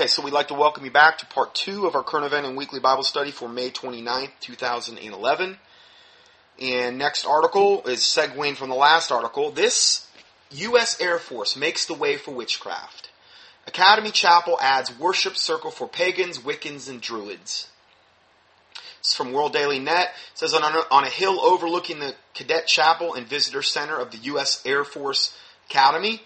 Okay, so we'd like to welcome you back to part two of our current event and weekly Bible study for May 29th, 2011. And next article is segueing from the last article. This U.S. Air Force makes the way for witchcraft. Academy Chapel adds worship circle for pagans, Wiccans, and Druids. It's from World Daily Net. It says on a, on a hill overlooking the Cadet Chapel and Visitor Center of the U.S. Air Force Academy,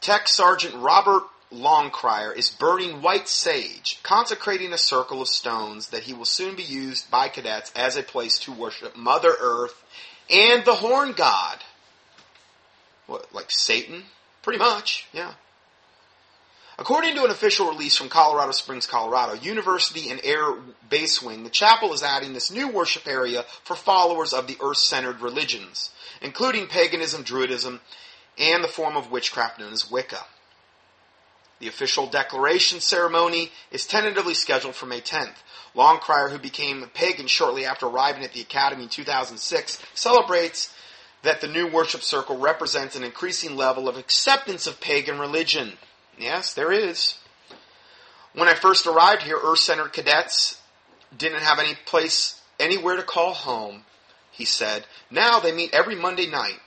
Tech Sergeant Robert Longcrier is burning white sage, consecrating a circle of stones that he will soon be used by cadets as a place to worship Mother Earth and the Horn God. What, like Satan? Pretty much, yeah. According to an official release from Colorado Springs, Colorado, University and Air Base Wing, the chapel is adding this new worship area for followers of the earth centered religions, including paganism, Druidism, and the form of witchcraft known as Wicca. The official declaration ceremony is tentatively scheduled for May 10th. Longcrier, who became a pagan shortly after arriving at the Academy in 2006, celebrates that the new worship circle represents an increasing level of acceptance of pagan religion. Yes, there is. When I first arrived here, Earth Centered cadets didn't have any place, anywhere to call home, he said. Now they meet every Monday night.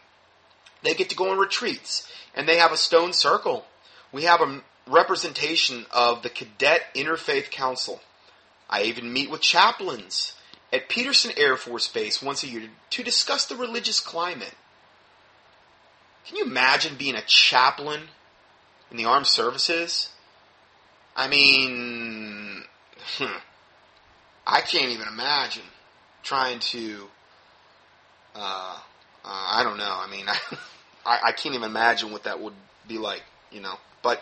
They get to go on retreats, and they have a stone circle. We have a representation of the Cadet Interfaith Council. I even meet with chaplains at Peterson Air Force Base once a year to discuss the religious climate. Can you imagine being a chaplain in the armed services? I mean, I can't even imagine trying to. Uh, uh, I don't know. I mean, I, I can't even imagine what that would be like, you know. But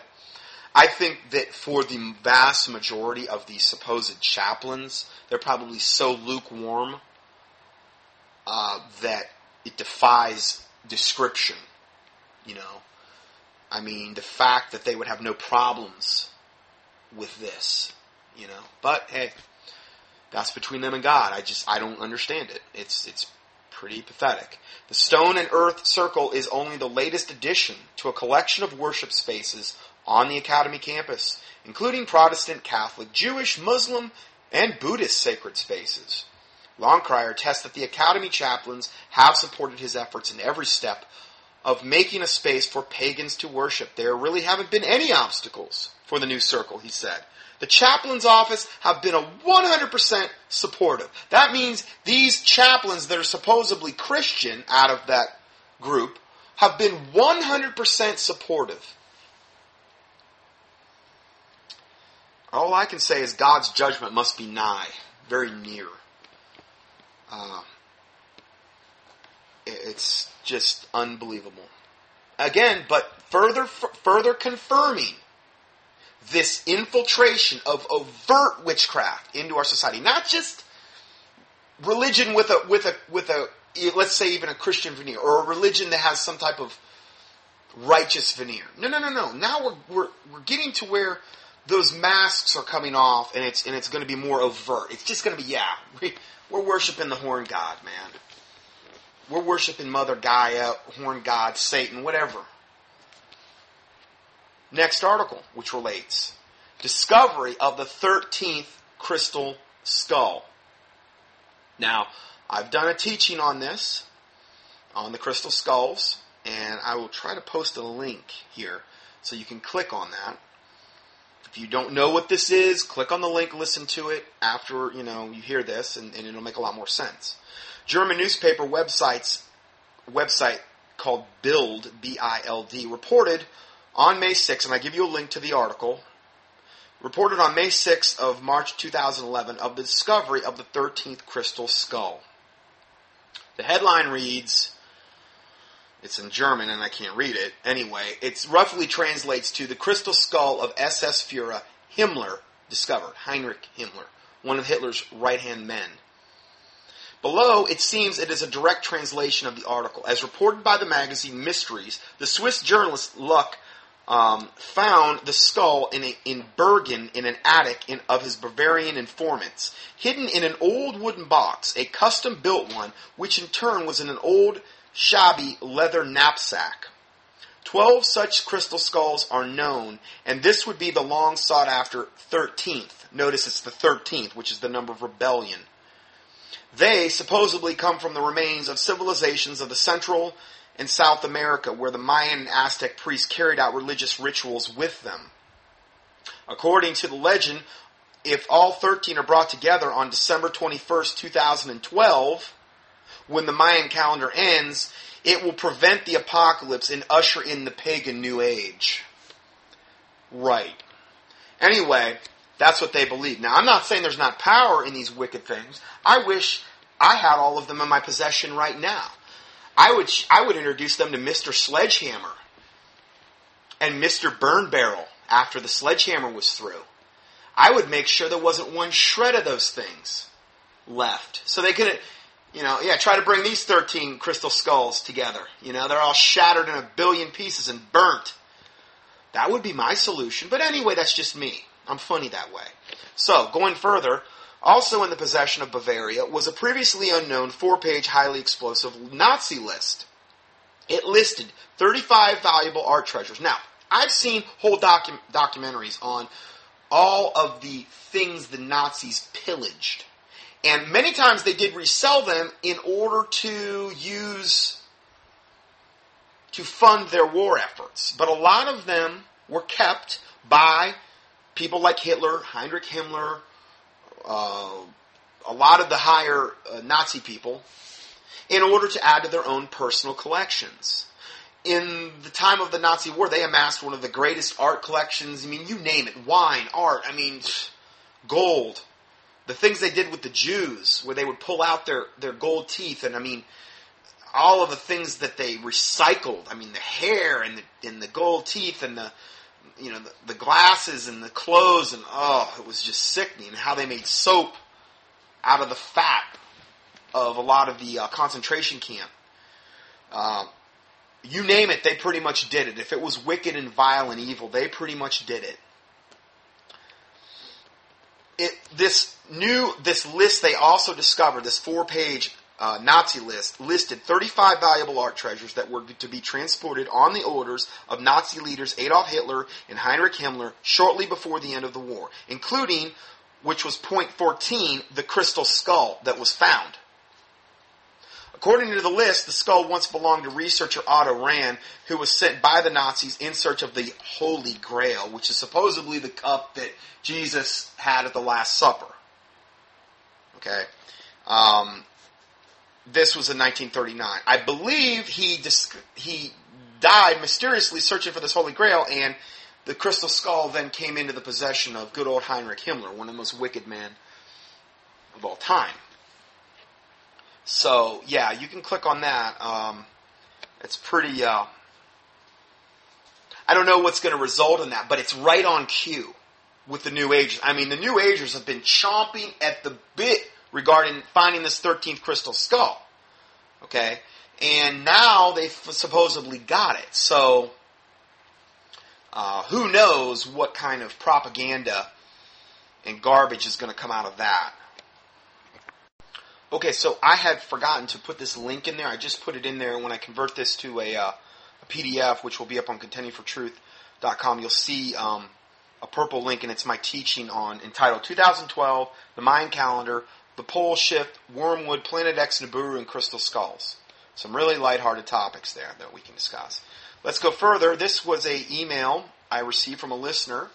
I think that for the vast majority of these supposed chaplains, they're probably so lukewarm uh, that it defies description. You know, I mean, the fact that they would have no problems with this, you know. But hey, that's between them and God. I just I don't understand it. It's it's pretty pathetic. The Stone and Earth Circle is only the latest addition to a collection of worship spaces on the Academy campus, including Protestant, Catholic, Jewish, Muslim, and Buddhist sacred spaces. Longcrier attests that the Academy chaplains have supported his efforts in every step of making a space for pagans to worship. There really haven't been any obstacles for the new circle, he said. The chaplain's office have been a 100% supportive. That means these chaplains that are supposedly Christian out of that group have been 100% supportive. All I can say is God's judgment must be nigh, very near. Uh, it's just unbelievable. Again, but further further confirming this infiltration of overt witchcraft into our society, not just religion with a with a with a let's say even a Christian veneer or a religion that has some type of righteous veneer. No, no, no, no. Now we're we're we're getting to where those masks are coming off, and it's and it's going to be more overt. It's just going to be yeah, we, we're worshiping the horn god, man. We're worshiping Mother Gaia, horn god, Satan, whatever. Next article, which relates discovery of the thirteenth crystal skull. Now, I've done a teaching on this, on the crystal skulls, and I will try to post a link here so you can click on that. If you don't know what this is, click on the link, listen to it after you know you hear this, and, and it'll make a lot more sense. German newspaper websites website called Bild B I L D reported on May 6th, and I give you a link to the article. Reported on May 6th of March 2011 of the discovery of the 13th crystal skull. The headline reads it's in German and I can't read it. Anyway, it roughly translates to the crystal skull of SS Führer Himmler discovered. Heinrich Himmler, one of Hitler's right hand men. Below, it seems it is a direct translation of the article. As reported by the magazine Mysteries, the Swiss journalist Luc um, found the skull in, a, in Bergen in an attic in, of his Bavarian informants, hidden in an old wooden box, a custom built one, which in turn was in an old shabby leather knapsack. Twelve such crystal skulls are known, and this would be the long sought after 13th. Notice it's the 13th, which is the number of rebellion. They supposedly come from the remains of civilizations of the Central and South America, where the Mayan and Aztec priests carried out religious rituals with them. According to the legend, if all 13 are brought together on December 21st, 2012, when the Mayan calendar ends, it will prevent the apocalypse and usher in the pagan new age. Right. Anyway, that's what they believe. Now, I'm not saying there's not power in these wicked things. I wish I had all of them in my possession right now. I would, I would introduce them to Mr. Sledgehammer and Mr. Burn Barrel after the sledgehammer was through. I would make sure there wasn't one shred of those things left. So they could, you know, yeah, try to bring these 13 crystal skulls together. You know, they're all shattered in a billion pieces and burnt. That would be my solution. But anyway, that's just me. I'm funny that way. So, going further, also in the possession of Bavaria was a previously unknown four page, highly explosive Nazi list. It listed 35 valuable art treasures. Now, I've seen whole docu- documentaries on all of the things the Nazis pillaged. And many times they did resell them in order to use to fund their war efforts. But a lot of them were kept by people like Hitler, Heinrich Himmler, uh, a lot of the higher uh, Nazi people, in order to add to their own personal collections. In the time of the Nazi war, they amassed one of the greatest art collections. I mean, you name it wine, art, I mean, gold. The things they did with the Jews, where they would pull out their, their gold teeth, and I mean, all of the things that they recycled. I mean, the hair and the, and the gold teeth and the, you know, the, the glasses and the clothes and oh, it was just sickening how they made soap out of the fat of a lot of the uh, concentration camp. Uh, you name it, they pretty much did it. If it was wicked and vile and evil, they pretty much did it. It this new this list they also discovered this four page uh, Nazi list listed 35 valuable art treasures that were to be transported on the orders of Nazi leaders Adolf Hitler and Heinrich Himmler shortly before the end of the war, including, which was point 14, the crystal skull that was found. According to the list, the skull once belonged to researcher Otto Rahn, who was sent by the Nazis in search of the Holy Grail, which is supposedly the cup that Jesus had at the Last Supper. Okay. Um, this was in 1939. I believe he dis- he died mysteriously searching for this Holy Grail, and the crystal skull then came into the possession of good old Heinrich Himmler, one of the most wicked men of all time. So yeah, you can click on that. Um, it's pretty. Uh, I don't know what's going to result in that, but it's right on cue with the New Agers. I mean, the New Agers have been chomping at the bit regarding finding this 13th crystal skull. Okay? And now they've supposedly got it. So, uh, who knows what kind of propaganda and garbage is going to come out of that. Okay, so I had forgotten to put this link in there. I just put it in there. When I convert this to a, uh, a PDF, which will be up on contendingfortruth.com, you'll see um, a purple link, and it's my teaching on entitled 2012, the Mayan Calendar, the pole shift, wormwood, planet X, Nibiru, and crystal skulls. Some really lighthearted topics there that we can discuss. Let's go further. This was a email I received from a listener,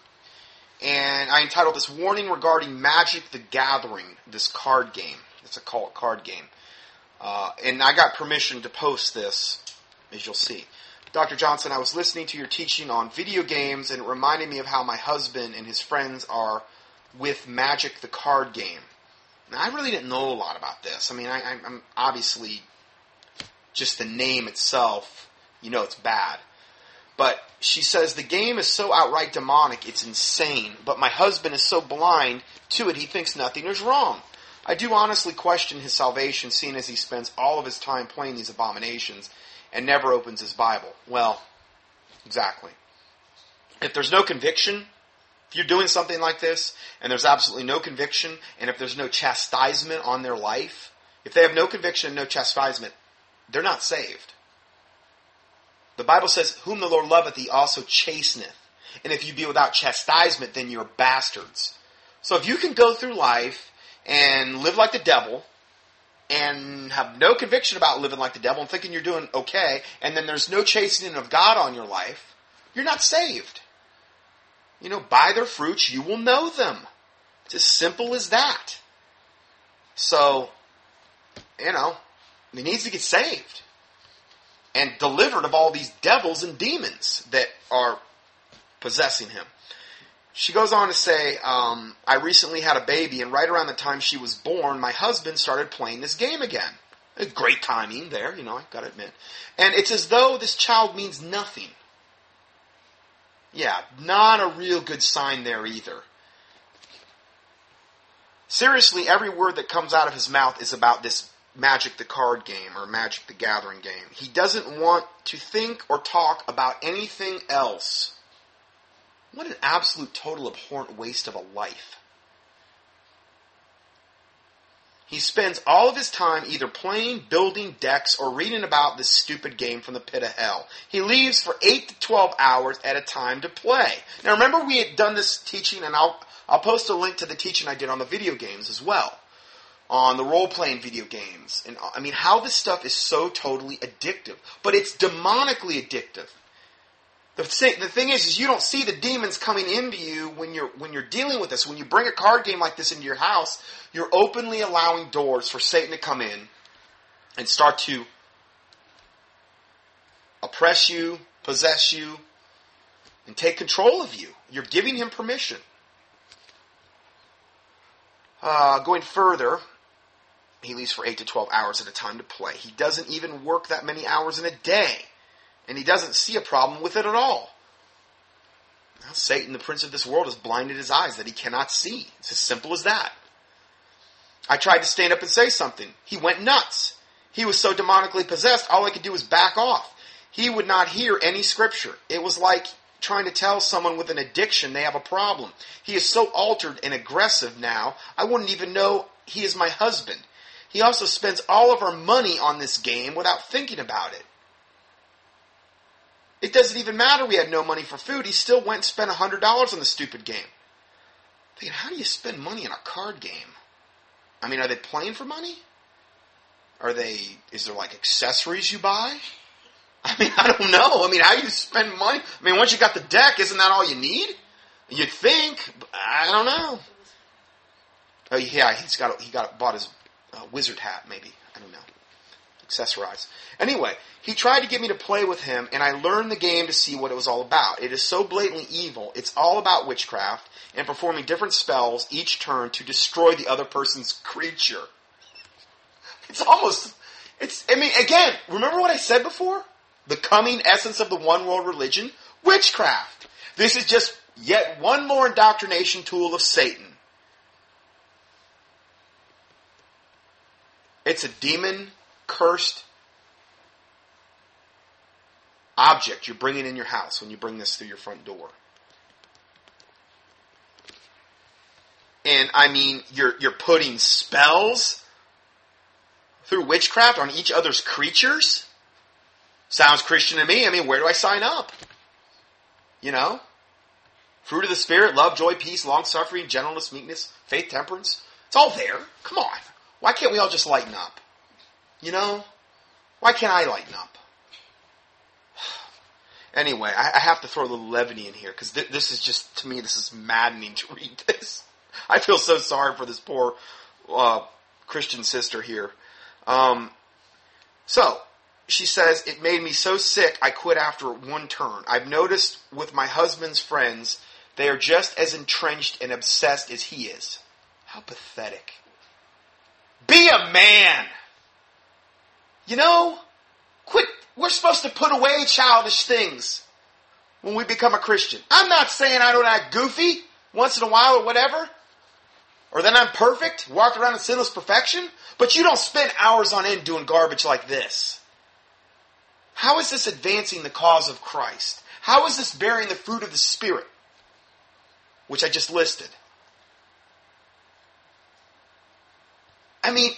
and I entitled this "Warning Regarding Magic: The Gathering." This card game. It's a cult card game, uh, and I got permission to post this, as you'll see. Dr. Johnson, I was listening to your teaching on video games, and it reminded me of how my husband and his friends are with Magic: The Card Game. Now, I really didn't know a lot about this. I mean, I, am obviously just the name itself, you know, it's bad. But she says the game is so outright demonic, it's insane. But my husband is so blind to it, he thinks nothing is wrong. I do honestly question his salvation, seeing as he spends all of his time playing these abominations and never opens his Bible. Well, exactly. If there's no conviction, if you're doing something like this and there's absolutely no conviction, and if there's no chastisement on their life, if they have no conviction, and no chastisement, they're not saved. The Bible says, Whom the Lord loveth, he also chasteneth. And if you be without chastisement, then you're bastards. So if you can go through life and live like the devil, and have no conviction about living like the devil and thinking you're doing okay, and then there's no chastening of God on your life, you're not saved. You know, by their fruits you will know them. It's as simple as that. So, you know, he needs to get saved and delivered of all these devils and demons that are possessing him. She goes on to say, um, I recently had a baby, and right around the time she was born, my husband started playing this game again. Great timing there, you know, I gotta admit. And it's as though this child means nothing. Yeah, not a real good sign there either. Seriously, every word that comes out of his mouth is about this Magic the Card game or Magic the Gathering game. He doesn't want to think or talk about anything else. What an absolute total abhorrent waste of a life. He spends all of his time either playing, building decks, or reading about this stupid game from the pit of hell. He leaves for 8 to 12 hours at a time to play. Now remember we had done this teaching, and I'll, I'll post a link to the teaching I did on the video games as well. On the role-playing video games. And I mean, how this stuff is so totally addictive. But it's demonically addictive. The thing, the thing is, is you don't see the demons coming into you when you're when you're dealing with this. When you bring a card game like this into your house, you're openly allowing doors for Satan to come in and start to oppress you, possess you, and take control of you. You're giving him permission. Uh, going further, he leaves for 8 to 12 hours at a time to play. He doesn't even work that many hours in a day and he doesn't see a problem with it at all. Now, Satan, the prince of this world, has blinded his eyes that he cannot see. It's as simple as that. I tried to stand up and say something. He went nuts. He was so demonically possessed, all I could do was back off. He would not hear any scripture. It was like trying to tell someone with an addiction they have a problem. He is so altered and aggressive now, I wouldn't even know he is my husband. He also spends all of our money on this game without thinking about it. It doesn't even matter we had no money for food. He still went and spent $100 on the stupid game. i Thinking, how do you spend money on a card game? I mean, are they playing for money? Are they, is there like accessories you buy? I mean, I don't know. I mean, how do you spend money? I mean, once you got the deck, isn't that all you need? You'd think. I don't know. Oh yeah, he's got he got bought his uh, wizard hat. Maybe I don't know accessorize. Anyway, he tried to get me to play with him, and I learned the game to see what it was all about. It is so blatantly evil. It's all about witchcraft and performing different spells each turn to destroy the other person's creature. It's almost, it's, I mean, again, remember what I said before? The coming essence of the one world religion? Witchcraft. This is just yet one more indoctrination tool of Satan. It's a demon cursed object you're bringing in your house when you bring this through your front door. And I mean, you're, you're putting spells through witchcraft on each other's creatures? Sounds Christian to me. I mean, where do I sign up? You know? Fruit of the Spirit, love, joy, peace, long suffering, gentleness, meekness, faith, temperance. It's all there. Come on. Why can't we all just lighten up? You know? Why can't I lighten up? Anyway, I, I have to throw a little levity in here because th- this is just, to me, this is maddening to read this. I feel so sorry for this poor uh, Christian sister here. Um, so, she says, it made me so sick I quit after one turn. I've noticed with my husband's friends, they are just as entrenched and obsessed as he is. How pathetic. Be a man! You know, quit. We're supposed to put away childish things when we become a Christian. I'm not saying I don't act goofy once in a while or whatever, or that I'm perfect, walk around in sinless perfection, but you don't spend hours on end doing garbage like this. How is this advancing the cause of Christ? How is this bearing the fruit of the Spirit, which I just listed? I mean,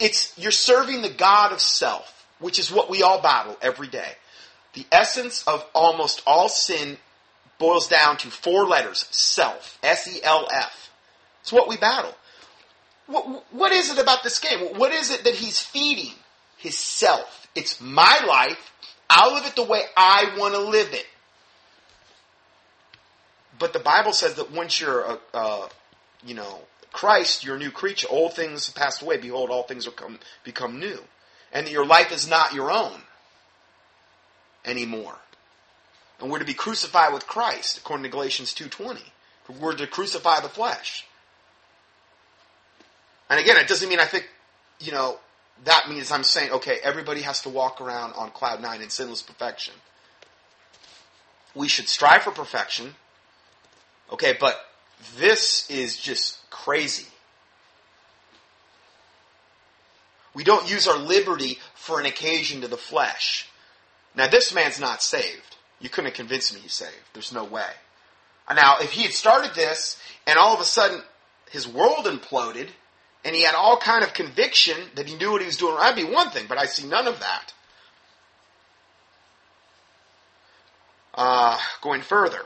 it's you're serving the God of self, which is what we all battle every day. The essence of almost all sin boils down to four letters self. S E L F. It's what we battle. What, what is it about this game? What is it that he's feeding? His self. It's my life. I'll live it the way I want to live it. But the Bible says that once you're a, you know, Christ, you're a new creature. Old things have passed away. Behold, all things are come, become new. And that your life is not your own anymore. And we're to be crucified with Christ, according to Galatians 2.20. We're to crucify the flesh. And again, it doesn't mean I think, you know, that means I'm saying, okay, everybody has to walk around on cloud nine in sinless perfection. We should strive for perfection. Okay, but this is just crazy. We don't use our liberty for an occasion to the flesh. Now, this man's not saved. You couldn't convince me he's saved. There's no way. Now, if he had started this and all of a sudden his world imploded and he had all kind of conviction that he knew what he was doing, that'd be one thing, but I see none of that. Uh, going further.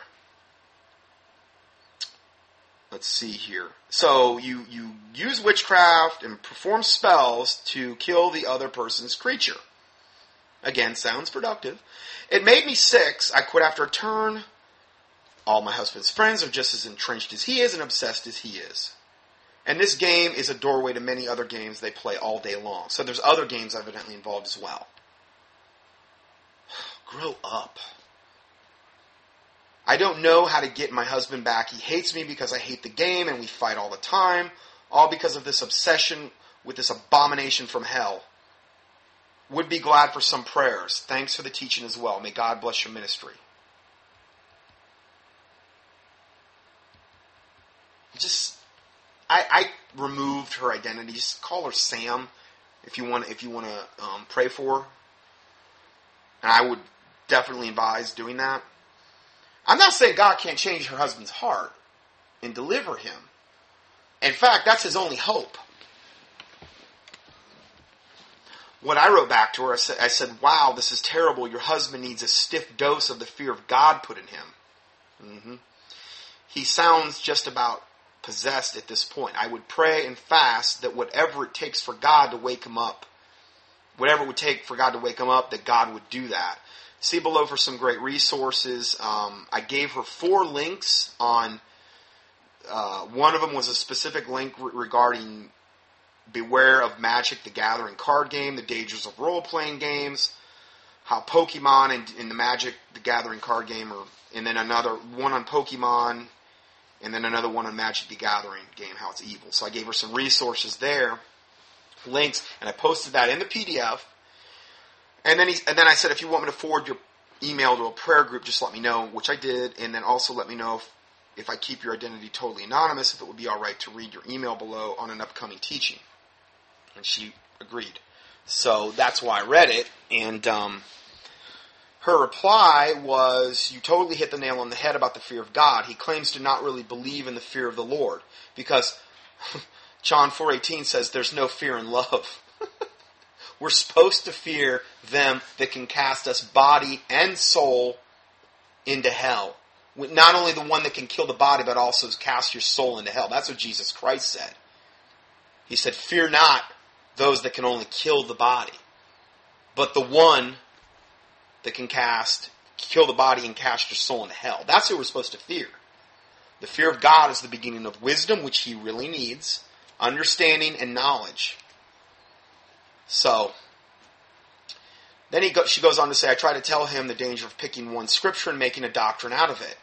Let's see here. So you, you use witchcraft and perform spells to kill the other person's creature. Again, sounds productive. It made me sick. I quit after a turn. All my husband's friends are just as entrenched as he is and obsessed as he is. And this game is a doorway to many other games they play all day long. So there's other games evidently involved as well. Grow up. I don't know how to get my husband back. He hates me because I hate the game and we fight all the time, all because of this obsession with this abomination from hell. Would be glad for some prayers. Thanks for the teaching as well. May God bless your ministry. Just, I, I removed her identity. Just call her Sam if you want. If you want to um, pray for her, and I would definitely advise doing that. I'm not saying God can't change her husband's heart and deliver him. In fact, that's his only hope. When I wrote back to her, I said, I said, Wow, this is terrible. Your husband needs a stiff dose of the fear of God put in him. Mm-hmm. He sounds just about possessed at this point. I would pray and fast that whatever it takes for God to wake him up, whatever it would take for God to wake him up, that God would do that see below for some great resources. Um, I gave her four links on. Uh, one of them was a specific link re- regarding Beware of Magic: The Gathering card game, the dangers of role playing games, how Pokemon and, and the Magic: The Gathering card game, or and then another one on Pokemon, and then another one on Magic: The Gathering game, how it's evil. So I gave her some resources there, links, and I posted that in the PDF and then he, and then I said, if you want me to forward your email to a prayer group, just let me know, which I did, and then also let me know if, if I keep your identity totally anonymous, if it would be all right to read your email below on an upcoming teaching. And she agreed. So that's why I read it, and um, her reply was, "You totally hit the nail on the head about the fear of God. He claims to not really believe in the fear of the Lord because." John 4:18 says there's no fear in love. We're supposed to fear them that can cast us body and soul into hell. Not only the one that can kill the body, but also cast your soul into hell. That's what Jesus Christ said. He said, Fear not those that can only kill the body, but the one that can cast, kill the body and cast your soul into hell. That's who we're supposed to fear. The fear of God is the beginning of wisdom, which he really needs, understanding, and knowledge. So, then he go, she goes on to say, I try to tell him the danger of picking one scripture and making a doctrine out of it.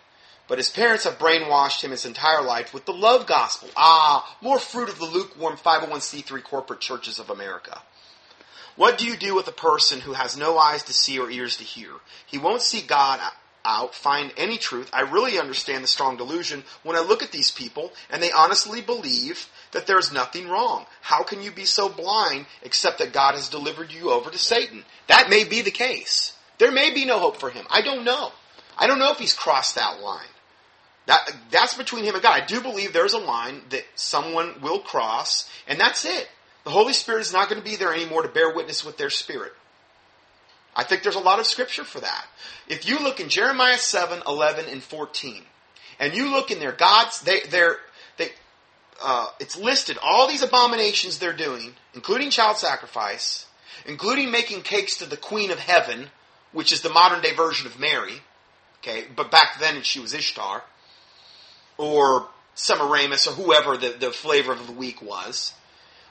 But his parents have brainwashed him his entire life with the love gospel. Ah, more fruit of the lukewarm 501c3 corporate churches of America. What do you do with a person who has no eyes to see or ears to hear? He won't see God out, find any truth. I really understand the strong delusion when I look at these people and they honestly believe that there's nothing wrong. How can you be so blind except that God has delivered you over to Satan? That may be the case. There may be no hope for him. I don't know. I don't know if he's crossed that line. That, that's between him and God. I do believe there's a line that someone will cross, and that's it. The Holy Spirit is not going to be there anymore to bear witness with their spirit. I think there's a lot of scripture for that. If you look in Jeremiah 7, 11, and 14, and you look in there, God's, they, they're, they, uh, it's listed all these abominations they're doing, including child sacrifice, including making cakes to the Queen of Heaven, which is the modern day version of Mary. Okay, but back then she was Ishtar, or Semiramis, or whoever the, the flavor of the week was.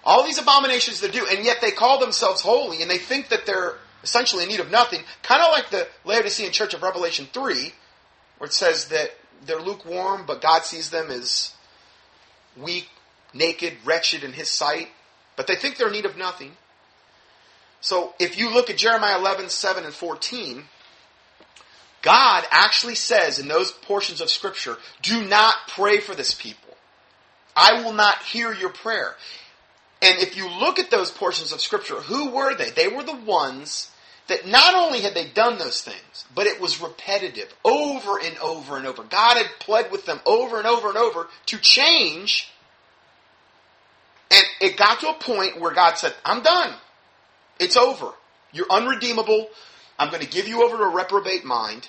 All these abominations they do, and yet they call themselves holy, and they think that they're essentially in need of nothing. Kind of like the Laodicean Church of Revelation 3, where it says that they're lukewarm, but God sees them as weak, naked, wretched in His sight. But they think they're in need of nothing. So if you look at Jeremiah 11, 7, and 14, God actually says in those portions of Scripture, do not pray for this people. I will not hear your prayer. And if you look at those portions of Scripture, who were they? They were the ones that not only had they done those things, but it was repetitive over and over and over. God had pled with them over and over and over to change. And it got to a point where God said, I'm done. It's over. You're unredeemable. I'm going to give you over to a reprobate mind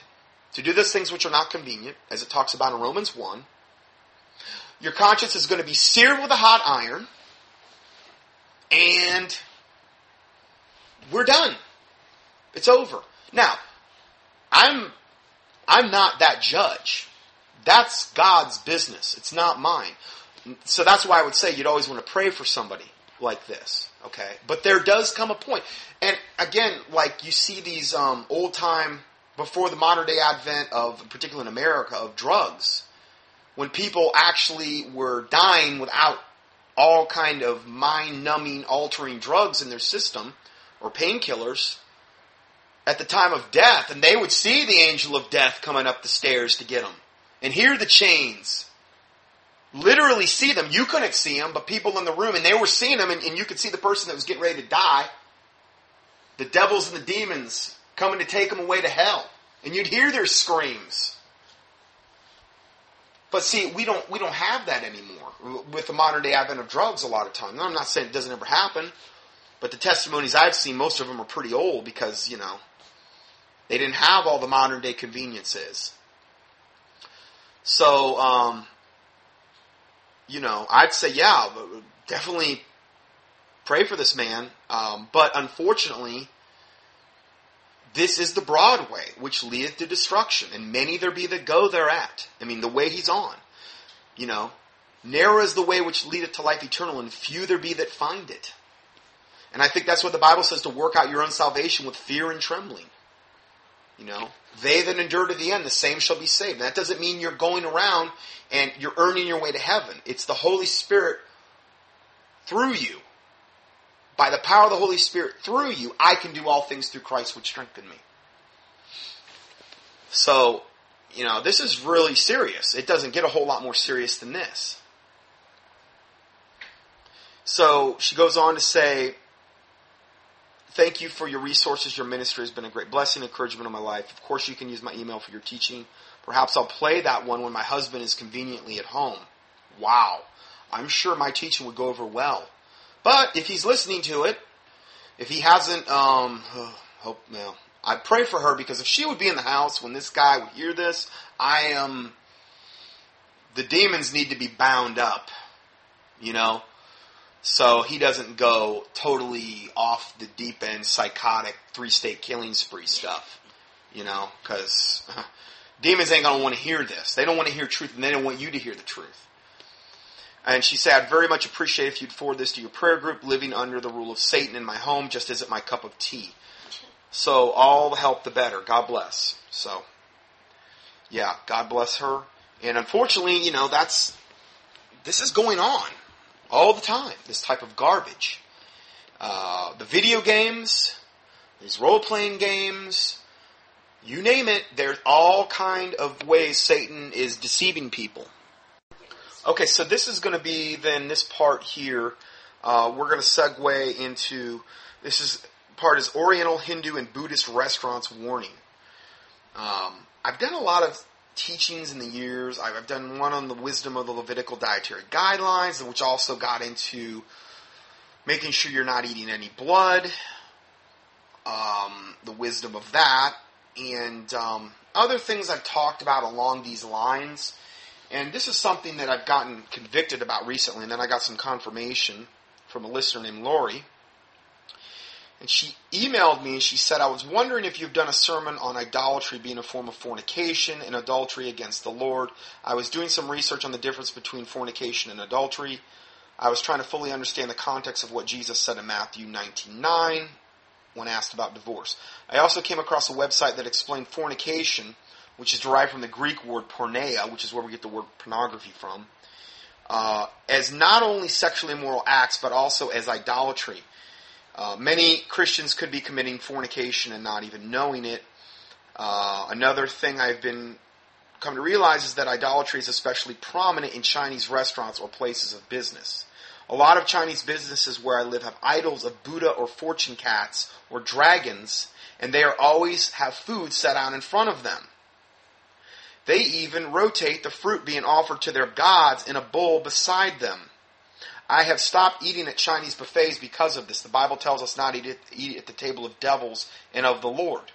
to do those things which are not convenient, as it talks about in Romans 1. Your conscience is going to be seared with a hot iron. And we're done. It's over. Now, I'm I'm not that judge. That's God's business. It's not mine. So that's why I would say you'd always want to pray for somebody like this. Okay, but there does come a point. and again, like you see these um, old time before the modern day advent of, particularly in America, of drugs, when people actually were dying without all kind of mind numbing, altering drugs in their system or painkillers at the time of death, and they would see the angel of death coming up the stairs to get them and hear the chains literally see them. You couldn't see them, but people in the room, and they were seeing them, and, and, you could see the person that was getting ready to die. The devils and the demons coming to take them away to hell, and you'd hear their screams. But see, we don't we don't have that anymore with the modern day advent of drugs. A lot of times, I'm not saying it doesn't ever happen, but the testimonies I've seen, most of them are pretty old because you know they didn't have all the modern day conveniences. So, um, you know, I'd say, yeah, definitely pray for this man. Um, but unfortunately, this is the broad way, which leadeth to destruction, and many there be that go thereat. I mean, the way he's on. You know, narrow is the way which leadeth to life eternal, and few there be that find it. And I think that's what the Bible says to work out your own salvation with fear and trembling. You know, they that endure to the end, the same shall be saved. that doesn't mean you're going around and you're earning your way to heaven. It's the Holy Spirit through you. By the power of the Holy Spirit through you, I can do all things through Christ which strengthen me. So, you know, this is really serious. It doesn't get a whole lot more serious than this. So she goes on to say, Thank you for your resources. Your ministry has been a great blessing encouragement in my life. Of course, you can use my email for your teaching. Perhaps I'll play that one when my husband is conveniently at home. Wow. I'm sure my teaching would go over well. But if he's listening to it, if he hasn't, um, hope, well, I pray for her because if she would be in the house when this guy would hear this, I am, um, the demons need to be bound up. You know? So he doesn't go totally off the deep end, psychotic three state killing spree stuff. You know, because demons ain't gonna want to hear this. They don't want to hear truth, and they don't want you to hear the truth. And she said, I'd very much appreciate if you'd forward this to your prayer group, living under the rule of Satan in my home, just isn't my cup of tea. So all the help the better. God bless. So, yeah, God bless her. And unfortunately, you know, that's, this is going on all the time. This type of garbage. Uh, the video games, these role playing games, you name it. There's all kind of ways Satan is deceiving people. Okay, so this is going to be then this part here. Uh, we're going to segue into this is part is Oriental, Hindu, and Buddhist restaurants warning. Um, I've done a lot of teachings in the years. I've done one on the wisdom of the Levitical dietary guidelines, which also got into making sure you're not eating any blood. um, the wisdom of that, and um, other things I've talked about along these lines. And this is something that I've gotten convicted about recently, and then I got some confirmation from a listener named Lori. And she emailed me and she said, I was wondering if you've done a sermon on idolatry being a form of fornication and adultery against the Lord. I was doing some research on the difference between fornication and adultery. I was trying to fully understand the context of what Jesus said in Matthew 19.9 when asked about divorce. I also came across a website that explained fornication, which is derived from the Greek word porneia, which is where we get the word pornography from, uh, as not only sexually immoral acts, but also as idolatry. Uh, many Christians could be committing fornication and not even knowing it. Uh, another thing I've been come to realize is that idolatry is especially prominent in Chinese restaurants or places of business. A lot of Chinese businesses where I live have idols of Buddha or fortune cats or dragons, and they are always have food set out in front of them. They even rotate the fruit being offered to their gods in a bowl beside them. I have stopped eating at Chinese buffets because of this. The Bible tells us not to eat at the table of devils and of the Lord.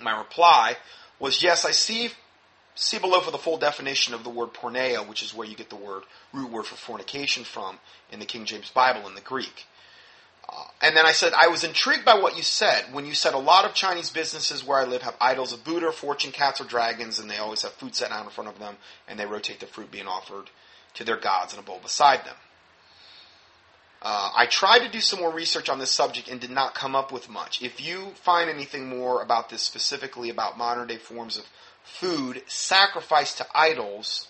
My reply was, yes, I see, see below for the full definition of the word porneia, which is where you get the word, root word for fornication from in the King James Bible in the Greek. Uh, and then I said, I was intrigued by what you said when you said a lot of Chinese businesses where I live have idols of Buddha, fortune cats, or dragons, and they always have food set out in front of them, and they rotate the fruit being offered to their gods in a bowl beside them. Uh, I tried to do some more research on this subject and did not come up with much. If you find anything more about this, specifically about modern day forms of food sacrificed to idols,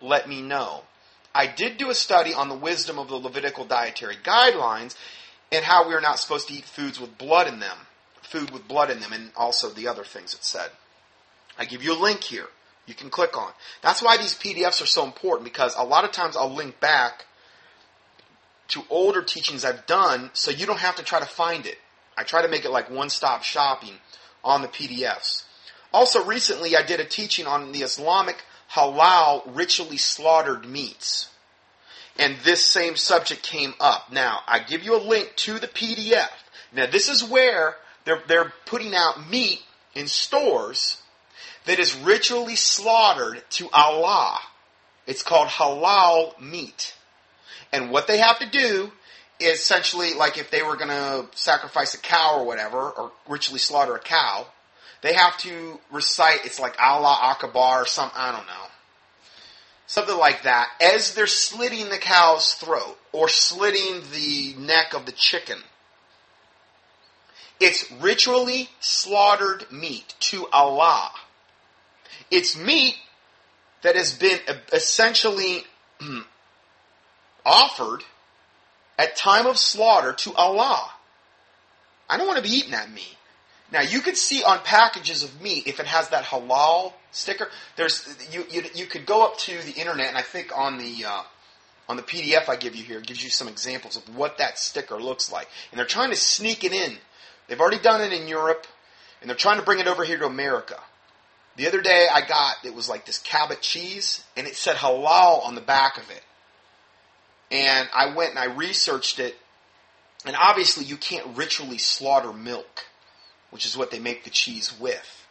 let me know. I did do a study on the wisdom of the Levitical dietary guidelines and how we are not supposed to eat foods with blood in them, food with blood in them, and also the other things it said. I give you a link here you can click on. That's why these PDFs are so important because a lot of times I'll link back to older teachings I've done so you don't have to try to find it. I try to make it like one stop shopping on the PDFs. Also, recently I did a teaching on the Islamic halal ritually slaughtered meats. And this same subject came up. Now, I give you a link to the PDF. Now, this is where they're, they're putting out meat in stores that is ritually slaughtered to Allah. It's called halal meat. And what they have to do is essentially like if they were going to sacrifice a cow or whatever, or ritually slaughter a cow, they have to recite, it's like Allah Akbar or something, I don't know. Something like that, as they're slitting the cow's throat or slitting the neck of the chicken. It's ritually slaughtered meat to Allah. It's meat that has been uh, essentially offered at time of slaughter to Allah. I don't want to be eating that meat. Now you could see on packages of meat if it has that halal sticker. There's you you, you could go up to the internet and I think on the uh, on the PDF I give you here gives you some examples of what that sticker looks like. And they're trying to sneak it in. They've already done it in Europe, and they're trying to bring it over here to America. The other day I got it was like this Cabot cheese, and it said halal on the back of it. And I went and I researched it. And obviously, you can't ritually slaughter milk, which is what they make the cheese with.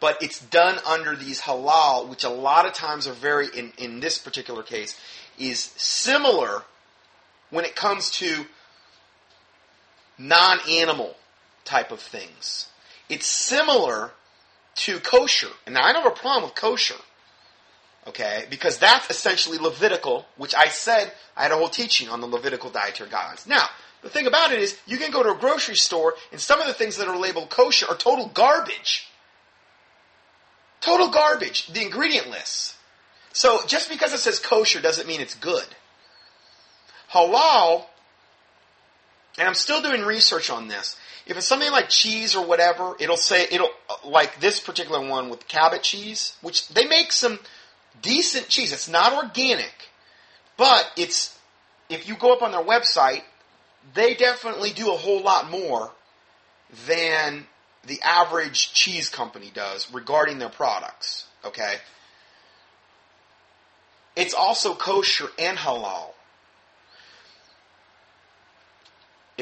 But it's done under these halal, which a lot of times are very, in, in this particular case, is similar when it comes to non animal type of things. It's similar to kosher. And now I don't have a problem with kosher. Okay? Because that's essentially Levitical, which I said I had a whole teaching on the Levitical dietary guidelines. Now, the thing about it is, you can go to a grocery store, and some of the things that are labeled kosher are total garbage. Total garbage. The ingredient lists. So, just because it says kosher doesn't mean it's good. Halal, and I'm still doing research on this. If it's something like cheese or whatever, it'll say, it'll, like this particular one with Cabot cheese, which they make some decent cheese. It's not organic, but it's if you go up on their website, they definitely do a whole lot more than the average cheese company does regarding their products. Okay? It's also kosher and halal.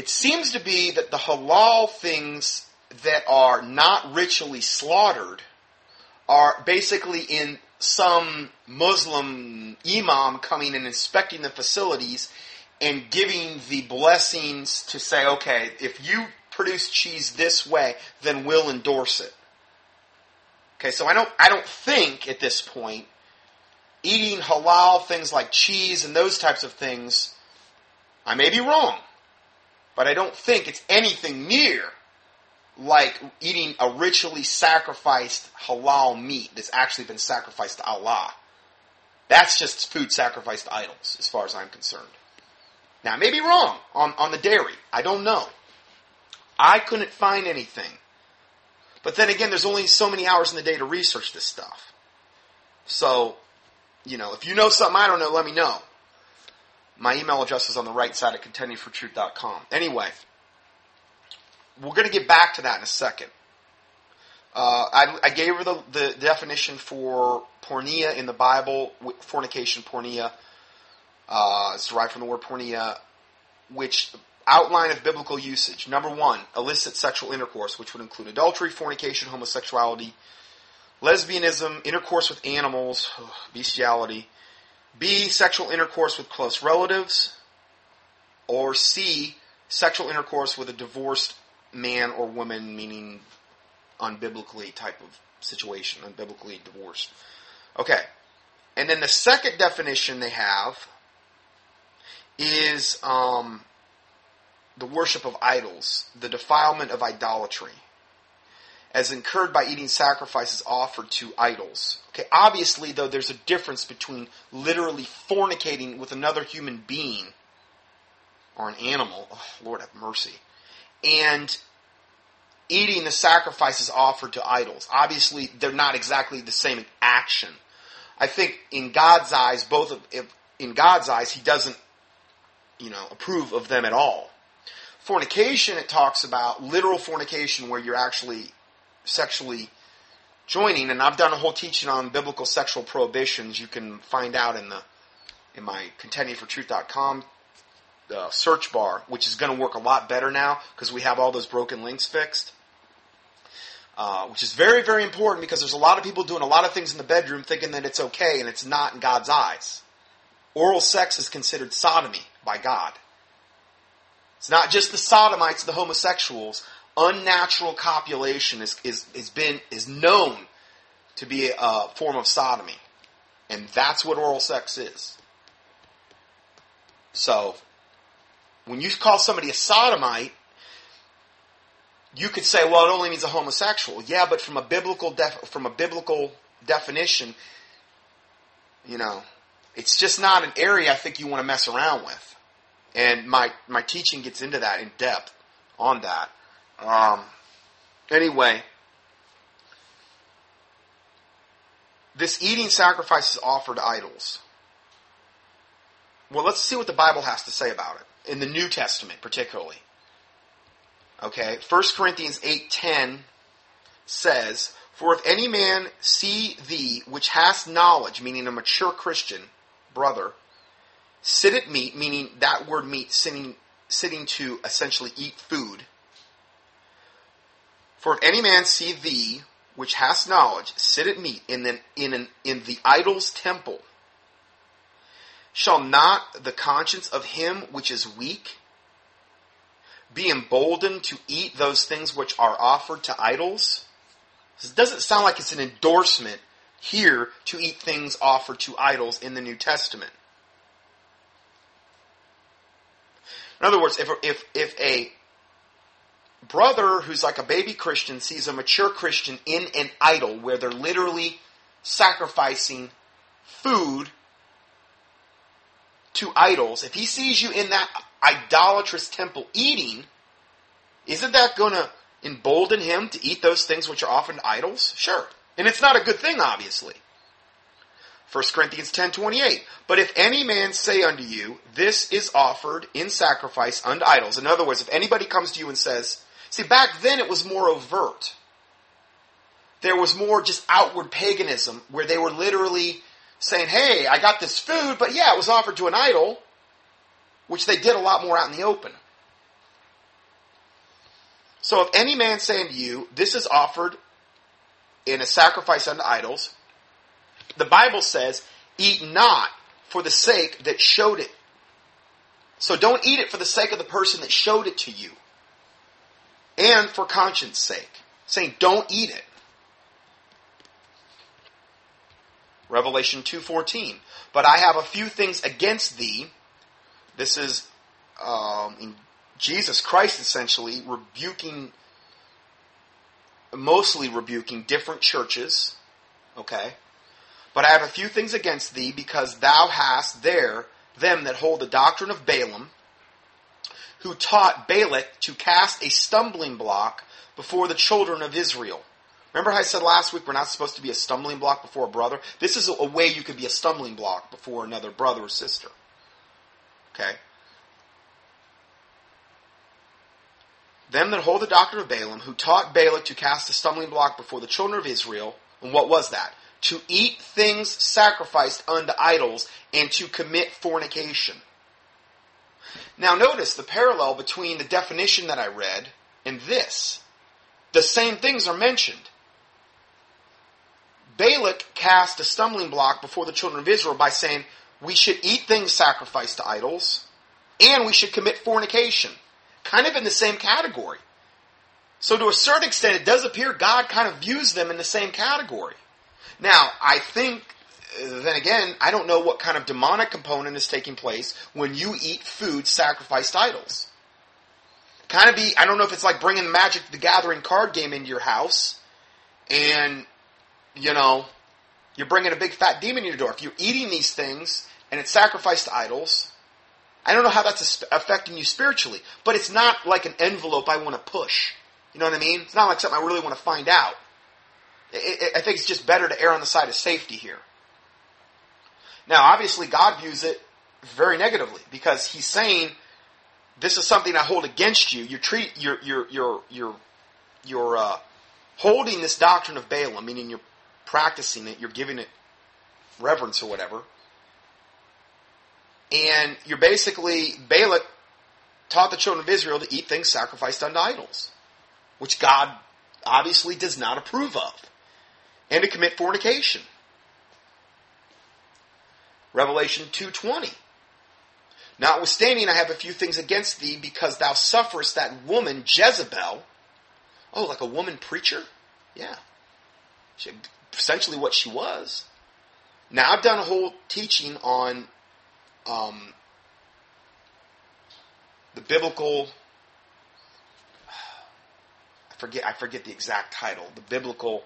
it seems to be that the halal things that are not ritually slaughtered are basically in some Muslim imam coming and inspecting the facilities and giving the blessings to say, okay, if you produce cheese this way, then we'll endorse it. Okay, so I don't I don't think at this point eating halal things like cheese and those types of things, I may be wrong, but I don't think it's anything near like eating a ritually sacrificed halal meat that's actually been sacrificed to Allah. That's just food sacrificed to idols, as far as I'm concerned. Now, I may be wrong on, on the dairy. I don't know. I couldn't find anything. But then again, there's only so many hours in the day to research this stuff. So, you know, if you know something I don't know, let me know. My email address is on the right side of contendingfortruth.com. Anyway, we're going to get back to that in a second. Uh, I, I, gave her the, the, definition for porneia in the Bible, fornication, porneia. Uh, it's derived from the word porneia, which outline of biblical usage. Number one, illicit sexual intercourse, which would include adultery, fornication, homosexuality, lesbianism, intercourse with animals, bestiality. B, sexual intercourse with close relatives. Or C, sexual intercourse with a divorced man or woman, meaning unbiblically type of situation, unbiblically divorced. Okay. And then the second definition they have is um, the worship of idols, the defilement of idolatry, as incurred by eating sacrifices offered to idols. Okay, obviously, though, there's a difference between literally fornicating with another human being or an animal, oh, Lord have mercy, and eating the sacrifices offered to idols. Obviously, they're not exactly the same action. I think in God's eyes, both of, in God's eyes, He doesn't, you know, approve of them at all. Fornication, it talks about literal fornication where you're actually sexually joining, and I've done a whole teaching on biblical sexual prohibitions. You can find out in the in my contendingfortruth.com uh, search bar, which is going to work a lot better now because we have all those broken links fixed. Uh, which is very, very important because there's a lot of people doing a lot of things in the bedroom thinking that it's okay and it's not in God's eyes. Oral sex is considered sodomy by God. It's not just the sodomites, the homosexuals. Unnatural copulation is, is, is been, is known to be a form of sodomy. And that's what oral sex is. So, when you call somebody a sodomite, you could say, well, it only means a homosexual. Yeah, but from a biblical def- from a biblical definition, you know, it's just not an area I think you want to mess around with. And my my teaching gets into that in depth on that. Um, anyway, this eating sacrifices offered to idols. Well, let's see what the Bible has to say about it in the New Testament, particularly. Okay, 1 Corinthians 8:10 says, "For if any man see thee which hast knowledge, meaning a mature Christian brother, sit at meat, meaning that word meat sitting sitting to essentially eat food. For if any man see thee which hast knowledge, sit at meat in the, in, an, in the idol's temple, shall not the conscience of him which is weak be emboldened to eat those things which are offered to idols? It doesn't sound like it's an endorsement here to eat things offered to idols in the New Testament. In other words, if, if, if a brother who's like a baby Christian sees a mature Christian in an idol where they're literally sacrificing food to idols, if he sees you in that idolatrous temple eating, isn't that going to embolden him to eat those things which are often idols? Sure. And it's not a good thing, obviously. 1 Corinthians 10:28 But if any man say unto you this is offered in sacrifice unto idols in other words if anybody comes to you and says see back then it was more overt there was more just outward paganism where they were literally saying hey I got this food but yeah it was offered to an idol which they did a lot more out in the open. So if any man say unto you, This is offered in a sacrifice unto idols, the Bible says, Eat not for the sake that showed it. So don't eat it for the sake of the person that showed it to you. And for conscience sake. Saying, don't eat it. Revelation 2.14. But I have a few things against thee. This is um, Jesus Christ essentially rebuking, mostly rebuking different churches. Okay? But I have a few things against thee, because thou hast there them that hold the doctrine of Balaam, who taught Balak to cast a stumbling block before the children of Israel. Remember how I said last week we're not supposed to be a stumbling block before a brother? This is a way you could be a stumbling block before another brother or sister. Okay? Them that hold the doctrine of Balaam, who taught Balak to cast a stumbling block before the children of Israel, and what was that? To eat things sacrificed unto idols, and to commit fornication. Now notice the parallel between the definition that I read and this. The same things are mentioned. Balak cast a stumbling block before the children of Israel by saying, we should eat things sacrificed to idols, and we should commit fornication. Kind of in the same category. So to a certain extent, it does appear God kind of views them in the same category. Now, I think, uh, then again, I don't know what kind of demonic component is taking place when you eat food sacrificed to idols. Kind of be, I don't know if it's like bringing Magic the Gathering card game into your house, and you know, you're bringing a big fat demon in your door. If you're eating these things and it's sacrificed to idols, I don't know how that's affecting you spiritually, but it's not like an envelope I want to push. You know what I mean? It's not like something I really want to find out. I think it's just better to err on the side of safety here. Now, obviously, God views it very negatively because He's saying, "This is something I hold against you. You're treat, you're you're you're you're you're uh, holding this doctrine of Balaam, meaning you're practicing it, you're giving it reverence or whatever. And you're basically, Balak taught the children of Israel to eat things sacrificed unto idols, which God obviously does not approve of, and to commit fornication. Revelation 2.20 Notwithstanding, I have a few things against thee, because thou sufferest that woman Jezebel. Oh, like a woman preacher? Yeah. She essentially what she was. Now I've done a whole teaching on um, the biblical. I forget. I forget the exact title. The biblical,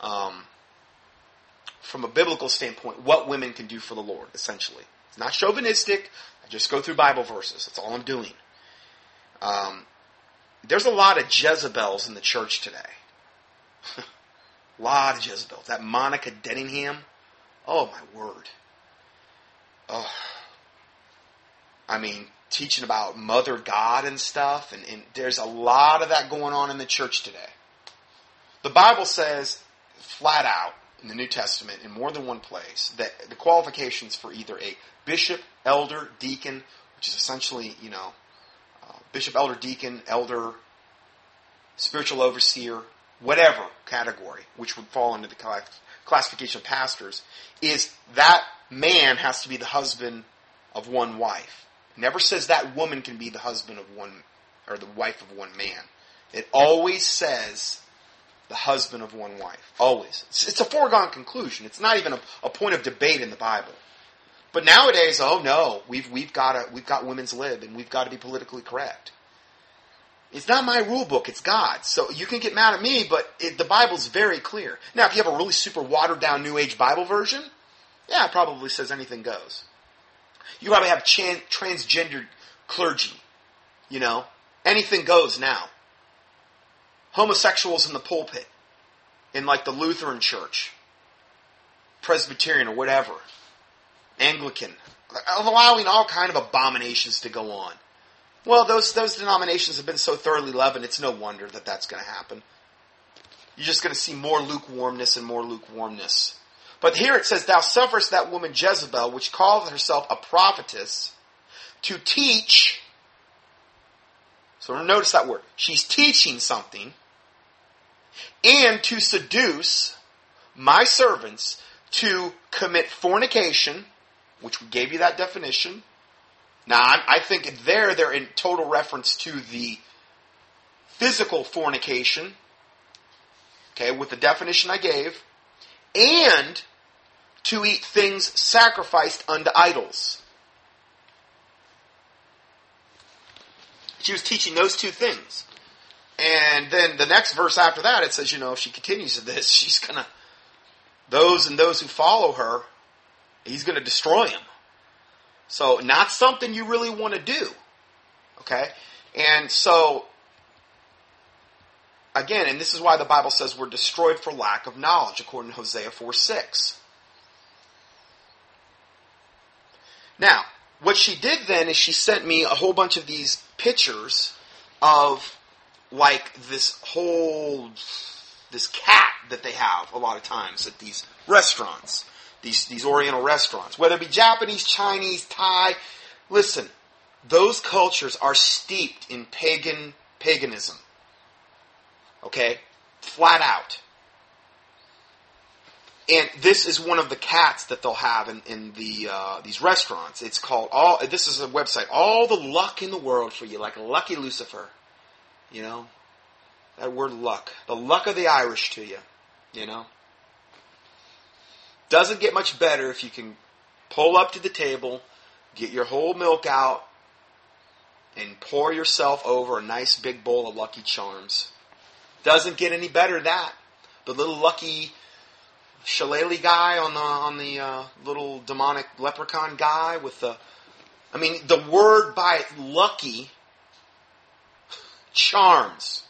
um, from a biblical standpoint, what women can do for the Lord. Essentially, it's not chauvinistic. I just go through Bible verses. That's all I'm doing. Um, there's a lot of Jezebels in the church today. Lot of Jezebels. That Monica Denningham. Oh, my word. Oh. I mean, teaching about Mother God and stuff, and, and there's a lot of that going on in the church today. The Bible says flat out in the New Testament, in more than one place, that the qualifications for either a bishop, elder, deacon, which is essentially, you know, uh, bishop, elder, deacon, elder, spiritual overseer, whatever category, which would fall into the classification of pastors, is that man has to be the husband of one wife. Never says that woman can be the husband of one, or the wife of one man. It always says the husband of one wife. Always. It's, it's a foregone conclusion. It's not even a, a point of debate in the Bible. But nowadays, oh no, we've we've got to we've got women's lib and we've got to be politically correct. It's not my rule book, it's God's. So you can get mad at me, but it, the Bible's very clear. Now, if you have a really super watered down New Age Bible version, yeah, it probably says anything goes. You probably have chan- transgendered clergy. You know, anything goes now. Homosexuals in the pulpit, in like the Lutheran church, Presbyterian or whatever, Anglican, allowing all kind of abominations to go on. Well, those those denominations have been so thoroughly leavened, it's no wonder that that's going to happen. You're just going to see more lukewarmness and more lukewarmness. But here it says, Thou sufferest that woman Jezebel, which calleth herself a prophetess, to teach So notice that word. She's teaching something and to seduce my servants to commit fornication, which we gave you that definition. Now, I, I think there they're in total reference to the physical fornication, okay, with the definition I gave, and to eat things sacrificed unto idols. She was teaching those two things. And then the next verse after that, it says, you know, if she continues to this, she's going to, those and those who follow her, he's going to destroy them. So, not something you really want to do. Okay? And so, again, and this is why the Bible says we're destroyed for lack of knowledge, according to Hosea 4 6. Now, what she did then is she sent me a whole bunch of these pictures of like this whole this cat that they have a lot of times at these restaurants, these these Oriental restaurants, whether it be Japanese, Chinese, Thai. Listen, those cultures are steeped in pagan paganism. Okay, flat out. And this is one of the cats that they'll have in, in the uh, these restaurants. It's called all. This is a website. All the luck in the world for you, like Lucky Lucifer. You know, that word luck, the luck of the Irish to you. You know, doesn't get much better if you can pull up to the table, get your whole milk out, and pour yourself over a nice big bowl of Lucky Charms. Doesn't get any better than that. The little Lucky shillelagh guy on the on the uh, little demonic leprechaun guy with the I mean the word by lucky charms.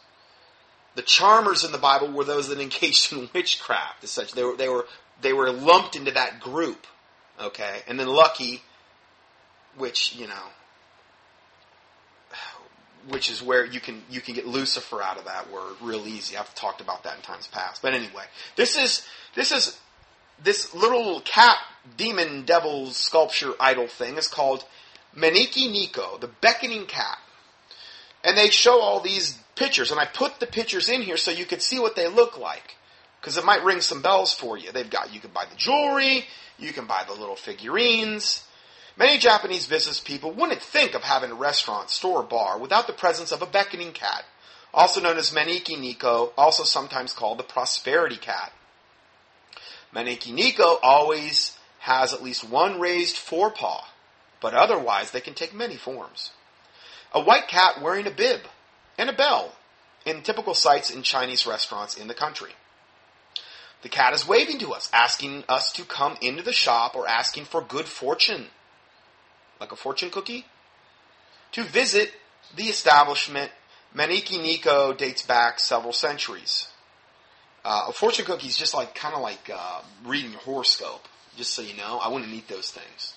The charmers in the Bible were those that engaged in witchcraft as such. They were they were they were lumped into that group. Okay? And then lucky which, you know, which is where you can you can get Lucifer out of that word real easy. I've talked about that in times past. But anyway, this is this is this little cat demon devil sculpture idol thing is called Maneki Neko, the beckoning cat. And they show all these pictures, and I put the pictures in here so you could see what they look like. Because it might ring some bells for you. They've got you can buy the jewelry, you can buy the little figurines, Many Japanese business people wouldn't think of having a restaurant, store, or bar without the presence of a beckoning cat, also known as Maneki Neko, also sometimes called the prosperity cat. Maneki Neko always has at least one raised forepaw, but otherwise they can take many forms. A white cat wearing a bib and a bell in typical sights in Chinese restaurants in the country. The cat is waving to us, asking us to come into the shop or asking for good fortune like a fortune cookie, to visit the establishment. Maneki Neko dates back several centuries. Uh, a fortune cookie is just like kind of like uh, reading your horoscope. Just so you know, I wouldn't eat those things.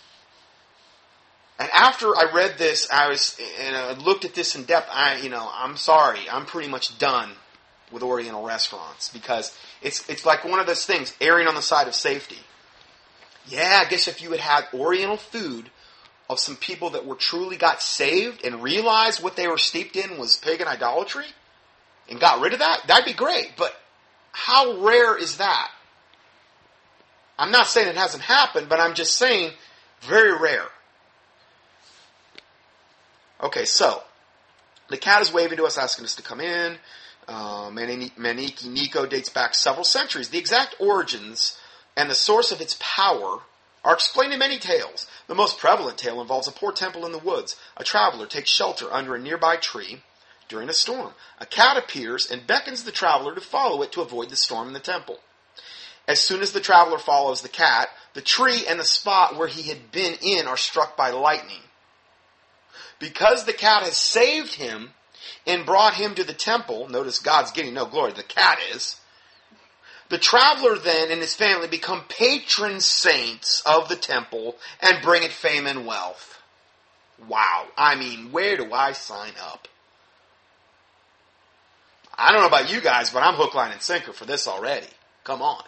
And after I read this, I was and I looked at this in depth. I, you know, I'm sorry, I'm pretty much done with Oriental restaurants because it's it's like one of those things, erring on the side of safety. Yeah, I guess if you had had Oriental food of some people that were truly got saved and realized what they were steeped in was pagan idolatry and got rid of that, that'd be great. But how rare is that? I'm not saying it hasn't happened, but I'm just saying very rare. Okay, so the cat is waving to us, asking us to come in. Uh, Maneki Neko dates back several centuries. The exact origins and the source of its power are explained in many tales. The most prevalent tale involves a poor temple in the woods. A traveler takes shelter under a nearby tree during a storm. A cat appears and beckons the traveler to follow it to avoid the storm in the temple. As soon as the traveler follows the cat, the tree and the spot where he had been in are struck by lightning. Because the cat has saved him and brought him to the temple, notice God's getting no glory, the cat is, the traveler then and his family become patron saints of the temple and bring it fame and wealth. Wow. I mean, where do I sign up? I don't know about you guys, but I'm hook, line, and sinker for this already. Come on.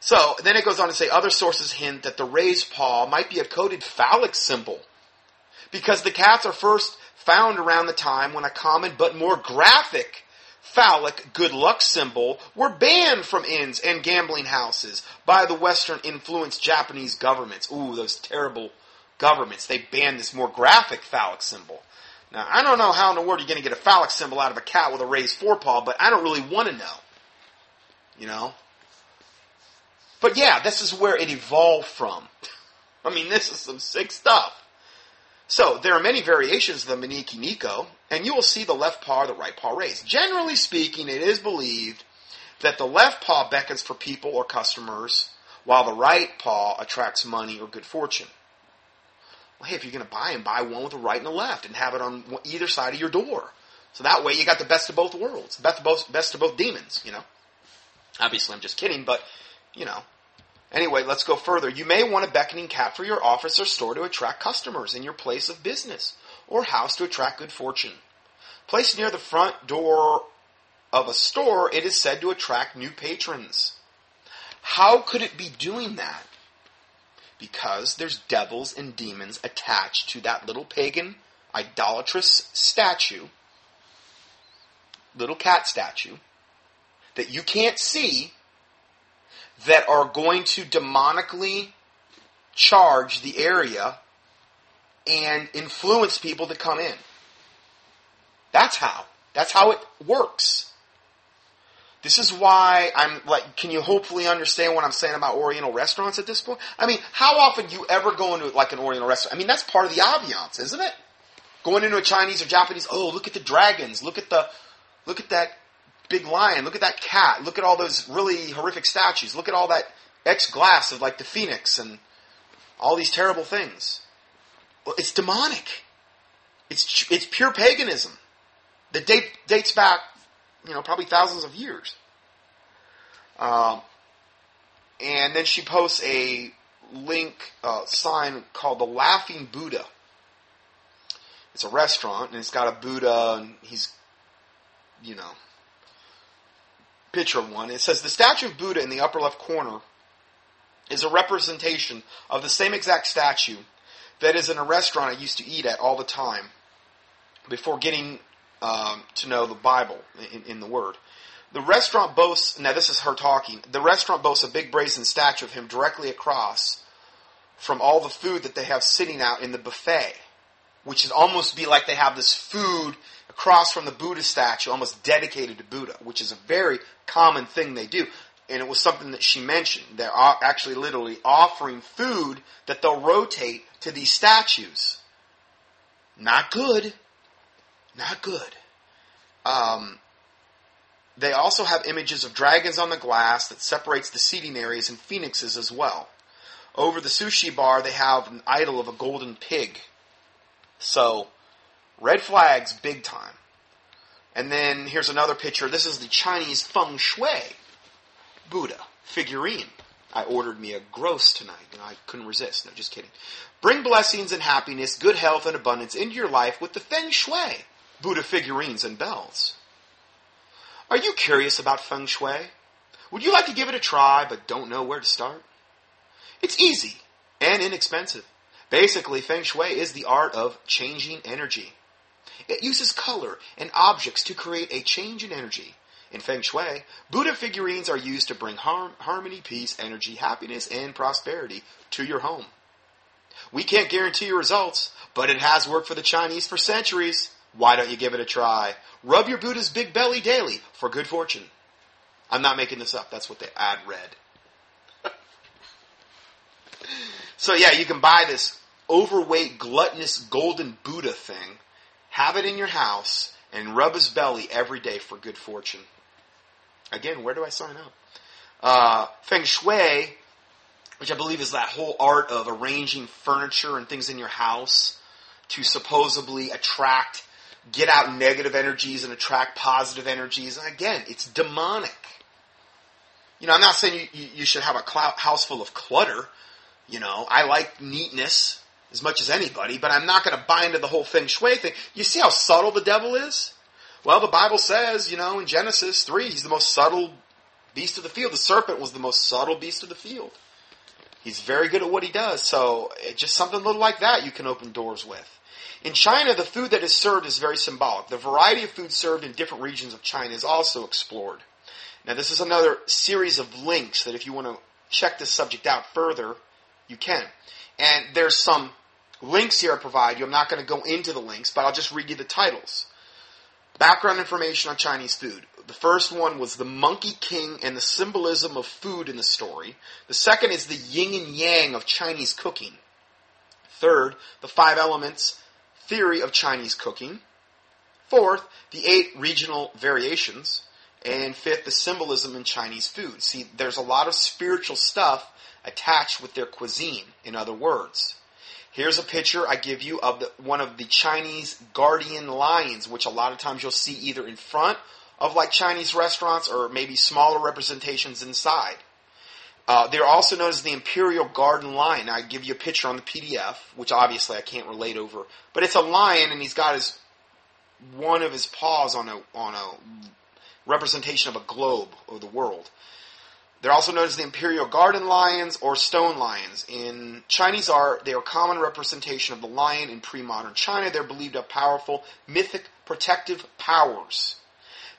So then it goes on to say other sources hint that the raised paw might be a coded phallic symbol because the cats are first found around the time when a common but more graphic phallic good luck symbol were banned from inns and gambling houses by the Western influenced Japanese governments. Ooh, those terrible governments. They banned this more graphic phallic symbol. Now, I don't know how in the world you're going to get a phallic symbol out of a cat with a raised forepaw, but I don't really want to know. You know? But yeah, this is where it evolved from. I mean, this is some sick stuff. So, there are many variations of the Maneki Neko, and you will see the left paw or the right paw raised. Generally speaking, it is believed that the left paw beckons for people or customers, while the right paw attracts money or good fortune. Well, hey, if you're going to buy and buy one with a right and a left and have it on either side of your door. So that way you got the best of both worlds, best of both, best of both demons, you know. Obviously, I'm just kidding, but, you know, Anyway, let's go further. You may want a beckoning cat for your office or store to attract customers in your place of business or house to attract good fortune. Placed near the front door of a store, it is said to attract new patrons. How could it be doing that? Because there's devils and demons attached to that little pagan idolatrous statue, little cat statue, that you can't see that are going to demonically charge the area and influence people to come in. That's how. That's how it works. This is why I'm like, can you hopefully understand what I'm saying about Oriental restaurants at this point? I mean, how often do you ever go into like an Oriental restaurant? I mean, that's part of the ambiance, isn't it? Going into a Chinese or Japanese, oh, look at the dragons, look at the, look at that big lion. Look at that cat. Look at all those really horrific statues. Look at all that X glass of like the phoenix and all these terrible things. Well, it's demonic. It's it's pure paganism that date, dates back, you know, probably thousands of years. Um, and then she posts a link uh, sign called the Laughing Buddha. It's a restaurant and it's got a Buddha and he's, you know, picture one. It says the statue of Buddha in the upper left corner is a representation of the same exact statue that is in a restaurant I used to eat at all the time before getting um, to know the Bible in, in the Word. The restaurant boasts, now this is her talking, the restaurant boasts a big brazen statue of him directly across from all the food that they have sitting out in the buffet, which is almost be like they have this food across from the Buddha statue, almost dedicated to Buddha, which is a very common thing they do. And it was something that she mentioned. They're actually literally offering food that they'll rotate to these statues. Not good. Not good. Um, they also have images of dragons on the glass that separates the seating areas and phoenixes as well. Over the sushi bar, they have an idol of a golden pig. So, red flags big time. And then here's another picture. This is the Chinese feng shui Buddha figurine. I ordered me a gross tonight and I couldn't resist. No, just kidding. Bring blessings and happiness, good health and abundance into your life with the feng shui Buddha figurines and bells. Are you curious about feng shui? Would you like to give it a try but don't know where to start? It's easy and inexpensive. Basically, feng shui is the art of changing energy. It uses color and objects to create a change in energy. In Feng Shui, Buddha figurines are used to bring harmony, peace, energy, happiness, and prosperity to your home. We can't guarantee your results, but it has worked for the Chinese for centuries. Why don't you give it a try? Rub your Buddha's big belly daily for good fortune. I'm not making this up. That's what the ad read. so yeah, you can buy this overweight, gluttonous golden Buddha thing have it in your house and rub his belly every day for good fortune. Again, where do I sign up? Uh, Feng Shui, which I believe is that whole art of arranging furniture and things in your house to supposedly attract, get out negative energies and attract positive energies. And again, it's demonic. You know, I'm not saying you, you should have a house full of clutter. You know, I like neatness as much as anybody, but I'm not going to buy into the whole feng shui thing. You see how subtle the devil is? Well, the Bible says, you know, in Genesis 3, he's the most subtle beast of the field. The serpent was the most subtle beast of the field. He's very good at what he does. So just something a little like that you can open doors with. In China, the food that is served is very symbolic. The variety of food served in different regions of China is also explored. Now, this is another series of links that if you want to check this subject out further, you can. And there's some links here I provide you. I'm not going to go into the links, but I'll just read you the titles. Background information on Chinese food. The first one was the Monkey King and the symbolism of food in the story. The second is the yin and yang of Chinese cooking. Third, the five elements theory of Chinese cooking. Fourth, the eight regional variations. And fifth, the symbolism in Chinese food. See, there's a lot of spiritual stuff attached with their cuisine, in other words. Here's a picture I give you of the, one of the Chinese guardian lions, which a lot of times you'll see either in front of like Chinese restaurants or maybe smaller representations inside. Uh, they're also known as the Imperial Guardian Lion. I give you a picture on the PDF, which obviously I can't relate over, but it's a lion and he's got his one of his paws on a on a representation of a globe of the world. They're also known as the imperial guardian lions or stone lions. In Chinese art, they are a common representation of the lion in pre-modern China. They're believed to have powerful, mythic, protective powers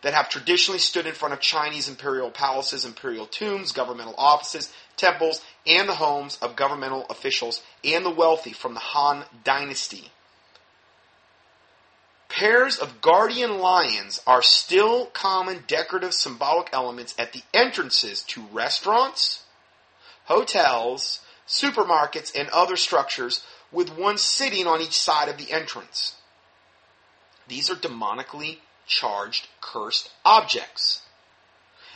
that have traditionally stood in front of Chinese imperial palaces, imperial tombs, governmental offices, temples, and the homes of governmental officials and the wealthy from the Han Dynasty. Pairs of guardian lions are still common decorative symbolic elements at the entrances to restaurants, hotels, supermarkets, and other structures, with one sitting on each side of the entrance. These are demonically charged, cursed objects.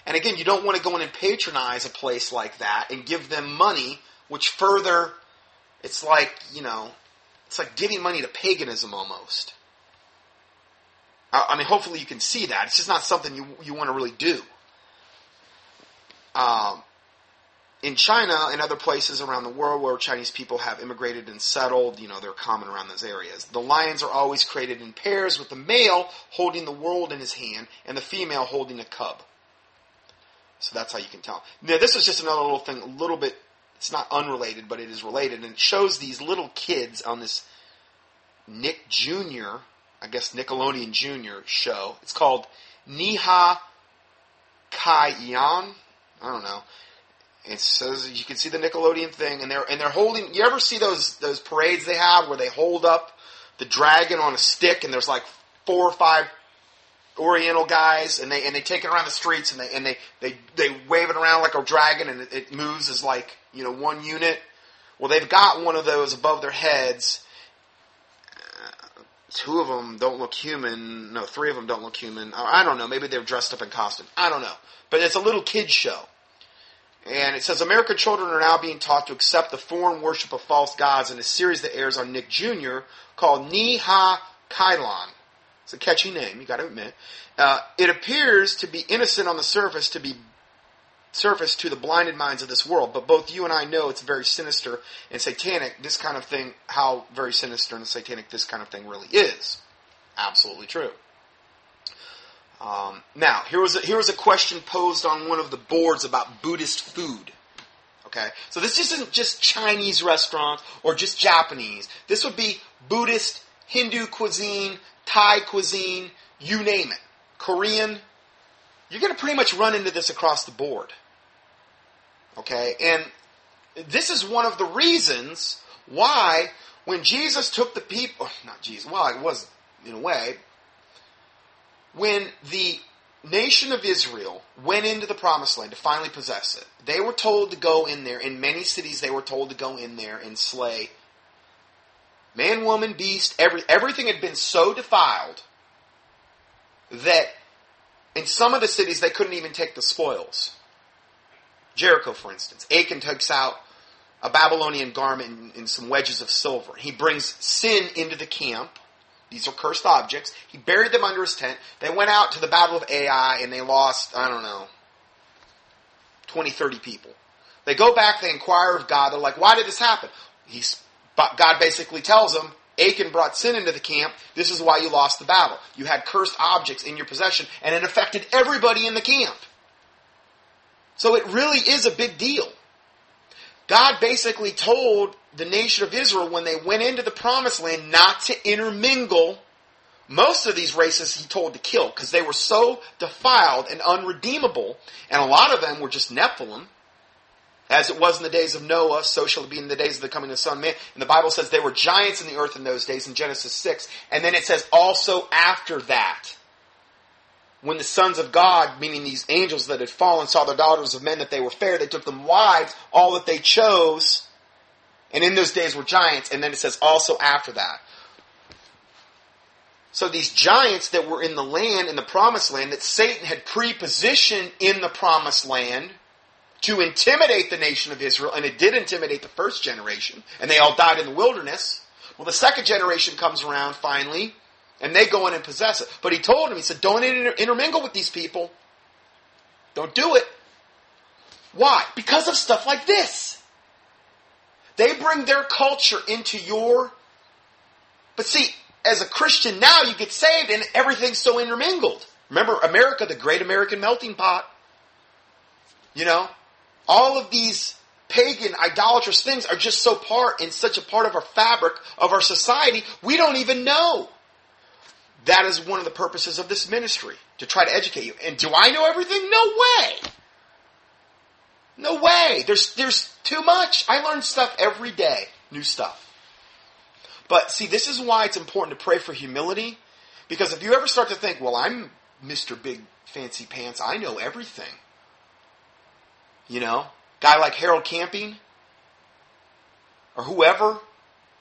And again, you don't want to go in and patronize a place like that and give them money, which further, it's like, you know, it's like giving money to paganism almost. I mean, hopefully you can see that. It's just not something you you want to really do. Um, in China and other places around the world where Chinese people have immigrated and settled, you know, they're common around those areas. The lions are always created in pairs with the male holding the world in his hand and the female holding a cub. So that's how you can tell. Now, this is just another little thing, a little bit, it's not unrelated, but it is related, and it shows these little kids on this Nick Jr. I guess Nickelodeon Junior show. It's called Ni Hao Kai-Lan. I don't know. It says you can see the Nickelodeon thing, and they're and they're holding. You ever see those those parades they have where they hold up the dragon on a stick, and there's like four or five Oriental guys, and they and they take it around the streets, and they and they they, they wave it around like a dragon, and it, it moves as like you know one unit. Well, they've got one of those above their heads, two of them don't look human. No, three of them don't look human. I don't know. Maybe they're dressed up in costume. I don't know. But it's a little kids show. And it says American children are now being taught to accept the foreign worship of false gods in a series that airs on Nick Jr. called Ni Hao Kai-Lan. It's a catchy name, you got to admit. Uh, it appears to be innocent on the surface, to be surface to the blinded minds of this world. But both you and I know it's very sinister and satanic, this kind of thing, how very sinister and satanic this kind of thing really is. Absolutely true. Um, now, here was, a, here was a question posed on one of the boards about Buddhist food. Okay? So this isn't just Chinese restaurants or just Japanese. This would be Buddhist, Hindu cuisine, Thai cuisine, you name it. Korean, you're going to pretty much run into this across the board. Okay? And this is one of the reasons why when Jesus took the people, oh, not Jesus, well, it was in a way, when the nation of Israel went into the promised land to finally possess it, they were told to go in there. In many cities, they were told to go in there and slay man, woman, beast, every, everything had been so defiled that in some of the cities, they couldn't even take the spoils. Jericho, for instance. Achan takes out a Babylonian garment and, some wedges of silver. He brings sin into the camp. These are cursed objects. He buried them under his tent. They went out to the Battle of Ai and they lost, I don't know, 20, 30 people. They go back, they inquire of God. They're like, why did this happen? He's, God basically tells them, Achan brought sin into the camp. This is why you lost the battle. You had cursed objects in your possession, and it affected everybody in the camp. So it really is a big deal. God basically told the nation of Israel when they went into the promised land not to intermingle. Most of these races he told to kill because they were so defiled and unredeemable, and a lot of them were just Nephilim. As it was in the days of Noah, so shall it be in the days of the coming of the Son of Man. And the Bible says they were giants in the earth in those days in Genesis 6. And then it says also after that when the sons of God, meaning these angels that had fallen, saw the daughters of men that they were fair, they took them wives, all that they chose, and in those days were giants, and then it says also after that. So these giants that were in the land, in the promised land, that Satan had prepositioned in the promised land to intimidate the nation of Israel, and it did intimidate the first generation, and they all died in the wilderness. Well, the second generation comes around finally, and they go in and possess it. But he told him, he said, don't inter- intermingle with these people. Don't do it. Why? Because of stuff like this. They bring their culture into your. But see, as a Christian now, you get saved and everything's so intermingled. Remember America, the great American melting pot? You know, all of these pagan, idolatrous things are just so part and such a part of our fabric of our society, we don't even know. That is one of the purposes of this ministry, to try to educate you. And do I know everything? No way! No way! There's, there's too much. I learn stuff every day, new stuff. But see, this is why it's important to pray for humility, because if you ever start to think, well, I'm Mr. Big Fancy Pants, I know everything. You know, guy like Harold Camping, or whoever,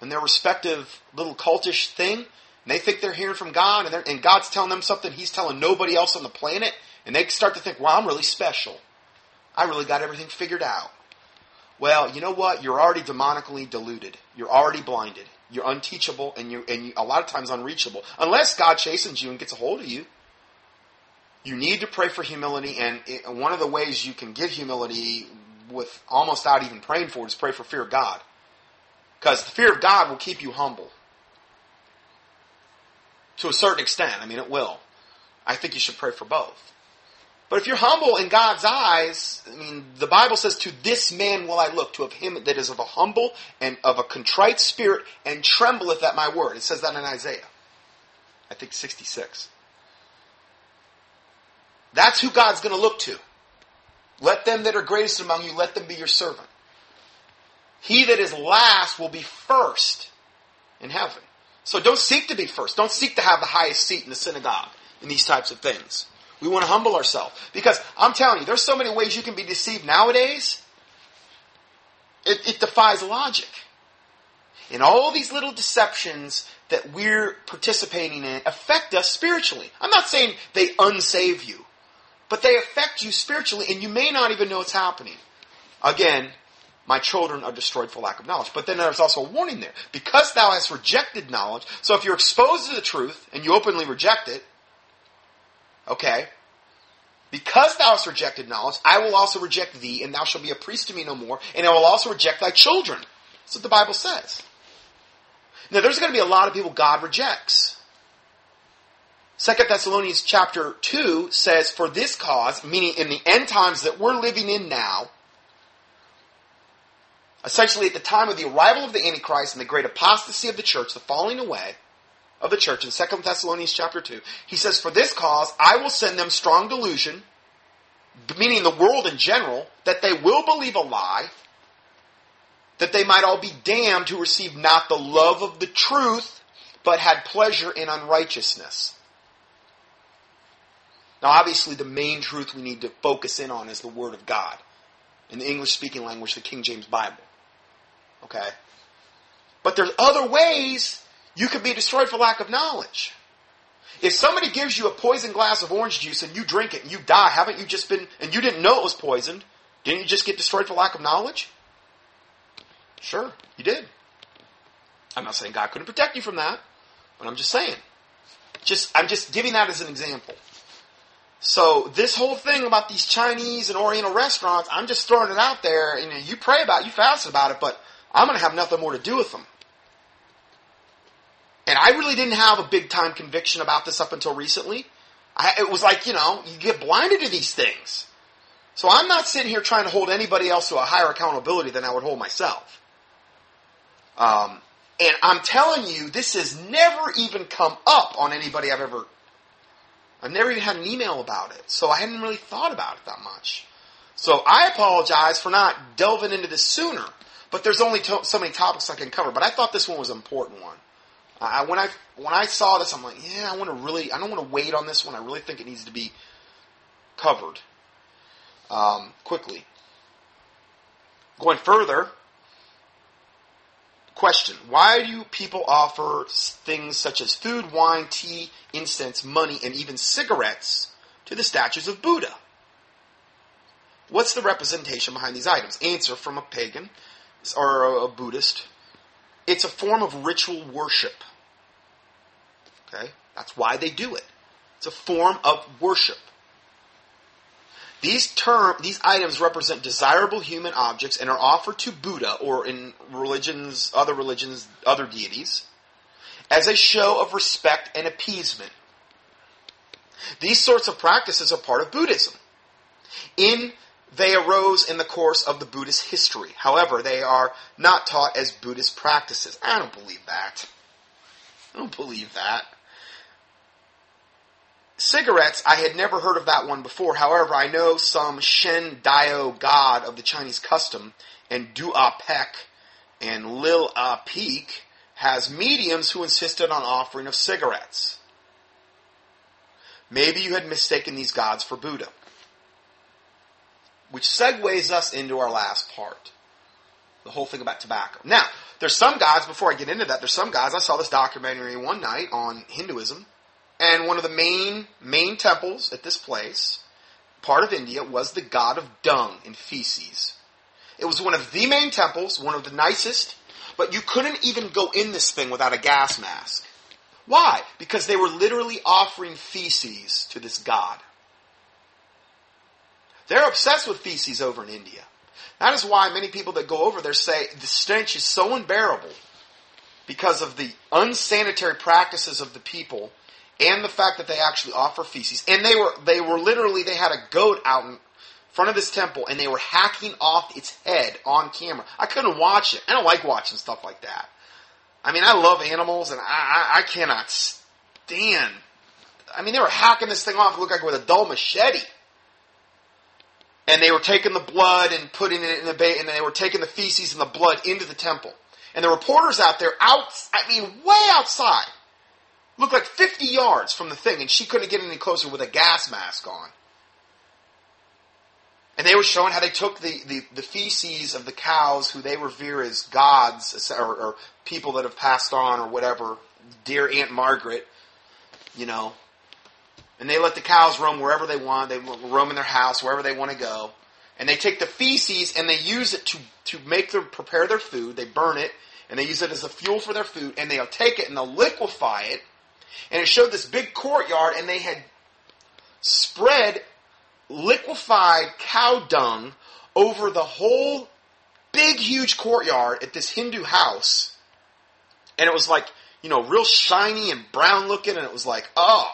in their respective little cultish thing, and they think they're hearing from God, and, and God's telling them something He's telling nobody else on the planet, and they start to think, "Wow, I'm really special. I really got everything figured out. Well, you know what? You're already demonically deluded. You're already blinded. You're unteachable, and you and you, a lot of times unreachable, unless God chastens you and gets a hold of you. You need to pray for humility, and it, one of the ways you can get humility with almost not even praying for it is pray for fear of God, because the fear of God will keep you humble to a certain extent. I mean, it will. I think you should pray for both. But if you're humble in God's eyes, I mean, the Bible says, To this man will I look, to of him that is of a humble and of a contrite spirit, and trembleth at my word. It says that in Isaiah. I think 66. That's who God's going to look to. Let them that are greatest among you, let them be your servant. He that is last will be first in heaven. So don't seek to be first. Don't seek to have the highest seat in the synagogue in these types of things. We want to humble ourselves. Because I'm telling you, there's so many ways you can be deceived nowadays. It, it defies logic. And all these little deceptions that we're participating in affect us spiritually. I'm not saying they unsave you, but they affect you spiritually, and you may not even know it's happening. Again, my children are destroyed for lack of knowledge. But then there's also a warning there. Because thou hast rejected knowledge, so if you're exposed to the truth and you openly reject it, okay, because thou hast rejected knowledge, I will also reject thee, and thou shalt be a priest to me no more, and I will also reject thy children. That's what the Bible says. Now there's going to be a lot of people God rejects. Second Thessalonians chapter 2 says, For this cause, meaning in the end times that we're living in now, essentially at the time of the arrival of the Antichrist and the great apostasy of the church, the falling away of the church in 2 Thessalonians chapter 2, he says, For this cause I will send them strong delusion, meaning the world in general, that they will believe a lie, that they might all be damned who received not the love of the truth, but had pleasure in unrighteousness. Now, obviously, the main truth we need to focus in on is the Word of God. In the English speaking language, the King James Bible. Okay? But there's other ways you could be destroyed for lack of knowledge. If somebody gives you a poison glass of orange juice and you drink it and you die, haven't you just been, and you didn't know it was poisoned, didn't you just get destroyed for lack of knowledge? Sure, you did. I'm not saying God couldn't protect you from that, but I'm just saying. Just, I'm just giving that as an example. So this whole thing about these Chinese and Oriental restaurants, I'm just throwing it out there. and you pray about it, you fast about it, but I'm going to have nothing more to do with them. And I really didn't have a big time conviction about this up until recently. I, it was like, you know, you get blinded to these things. So I'm not sitting here trying to hold anybody else to a higher accountability than I would hold myself. Um, and I'm telling you, this has never even come up on anybody I've ever. I've never even had an email about it, so I hadn't really thought about it that much. So I apologize for not delving into this sooner. But there's only to- so many topics I can cover. But I thought this one was an important one. I, when I when I saw this, I'm like, yeah, I want to really, I don't want to wait on this one. I really think it needs to be covered um, quickly. Going further, question: Why do people offer things such as food, wine, tea, incense, money, and even cigarettes to the statues of Buddha? What's the representation behind these items? Answer from a pagan or a Buddhist. It's a form of ritual worship. Okay? That's why they do it. It's a form of worship. These term these items represent desirable human objects and are offered to Buddha or in religions other religions other deities as a show of respect and appeasement. These sorts of practices are part of Buddhism. In they arose in the course of the Buddhist history. However, they are not taught as Buddhist practices. I don't believe that. I don't believe that. Cigarettes, I had never heard of that one before. However, I know some Shen Dao god of the Chinese custom and Du A Pek and Lil A Peak has mediums who insisted on offering of cigarettes. Maybe you had mistaken these gods for Buddha which segues us into our last part. The whole thing about tobacco. Now, there's some guys, before I get into that, there's some guys, I saw this documentary one night on Hinduism, and one of the main, main temples at this place, part of India, was the god of dung and feces. It was one of the main temples, one of the nicest, but you couldn't even go in this thing without a gas mask. Why? Because they were literally offering feces to this god. They're obsessed with feces over in India. That is why many people that go over there say the stench is so unbearable because of the unsanitary practices of the people and the fact that they actually offer feces. And they were they were literally they had a goat out in front of this temple and they were hacking off its head on camera. I couldn't watch it. I don't like watching stuff like that. I mean, I love animals and I, I, I cannot stand. I mean, they were hacking this thing off. It looked like with a dull machete and they were taking the blood and putting it in the bay, and they were taking the feces and the blood into the temple. And the reporters out there, out, I mean, way outside, looked like 50 yards from the thing, and she couldn't get any closer with a gas mask on. And they were showing how they took the, the, the feces of the cows who they revere as gods or, or people that have passed on or whatever, dear Aunt Margaret, you know, and they let the cows roam wherever they want. They roam in their house wherever they want to go. And they take the feces and they use it to, to make them prepare their food. They burn it and they use it as a fuel for their food. And they'll take it and they'll liquefy it. And it showed this big courtyard and they had spread liquefied cow dung over the whole big, huge courtyard at this Hindu house. And it was like, you know, real shiny and brown looking. And it was like, oh,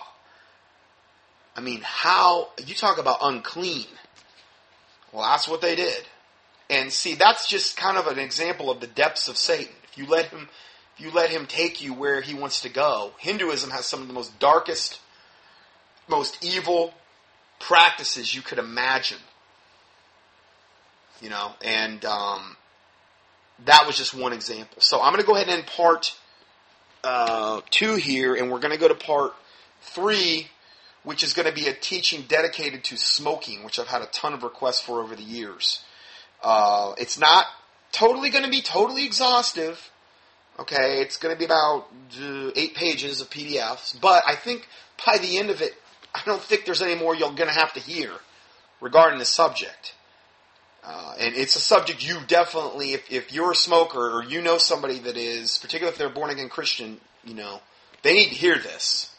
I mean, how you talk about unclean? Well, that's what they did. And see, that's just kind of an example of the depths of Satan. If you let him, you let him take you where he wants to go, Hinduism has some of the most darkest, most evil practices you could imagine. You know, and um, that was just one example. So I'm going to go ahead and end part uh, two here, and we're going to go to part three which is going to be a teaching dedicated to smoking, which I've had a ton of requests for over the years. Uh, it's not totally going to be totally exhaustive. Okay, it's going to be about uh, eight pages of PDFs, but I think by the end of it, I don't think there's any more you're going to have to hear regarding the subject. Uh, and it's a subject you definitely, if, if you're a smoker or you know somebody that is, particularly if they're born again Christian, you know, they need to hear this.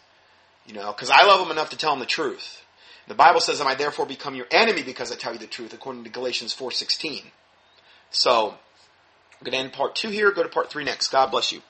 You know, because I love them enough to tell them the truth. The Bible says, "Am I therefore become your enemy because I tell you the truth?" According to Galatians four sixteen. So, I'm going to end part two here. Go to part three next. God bless you.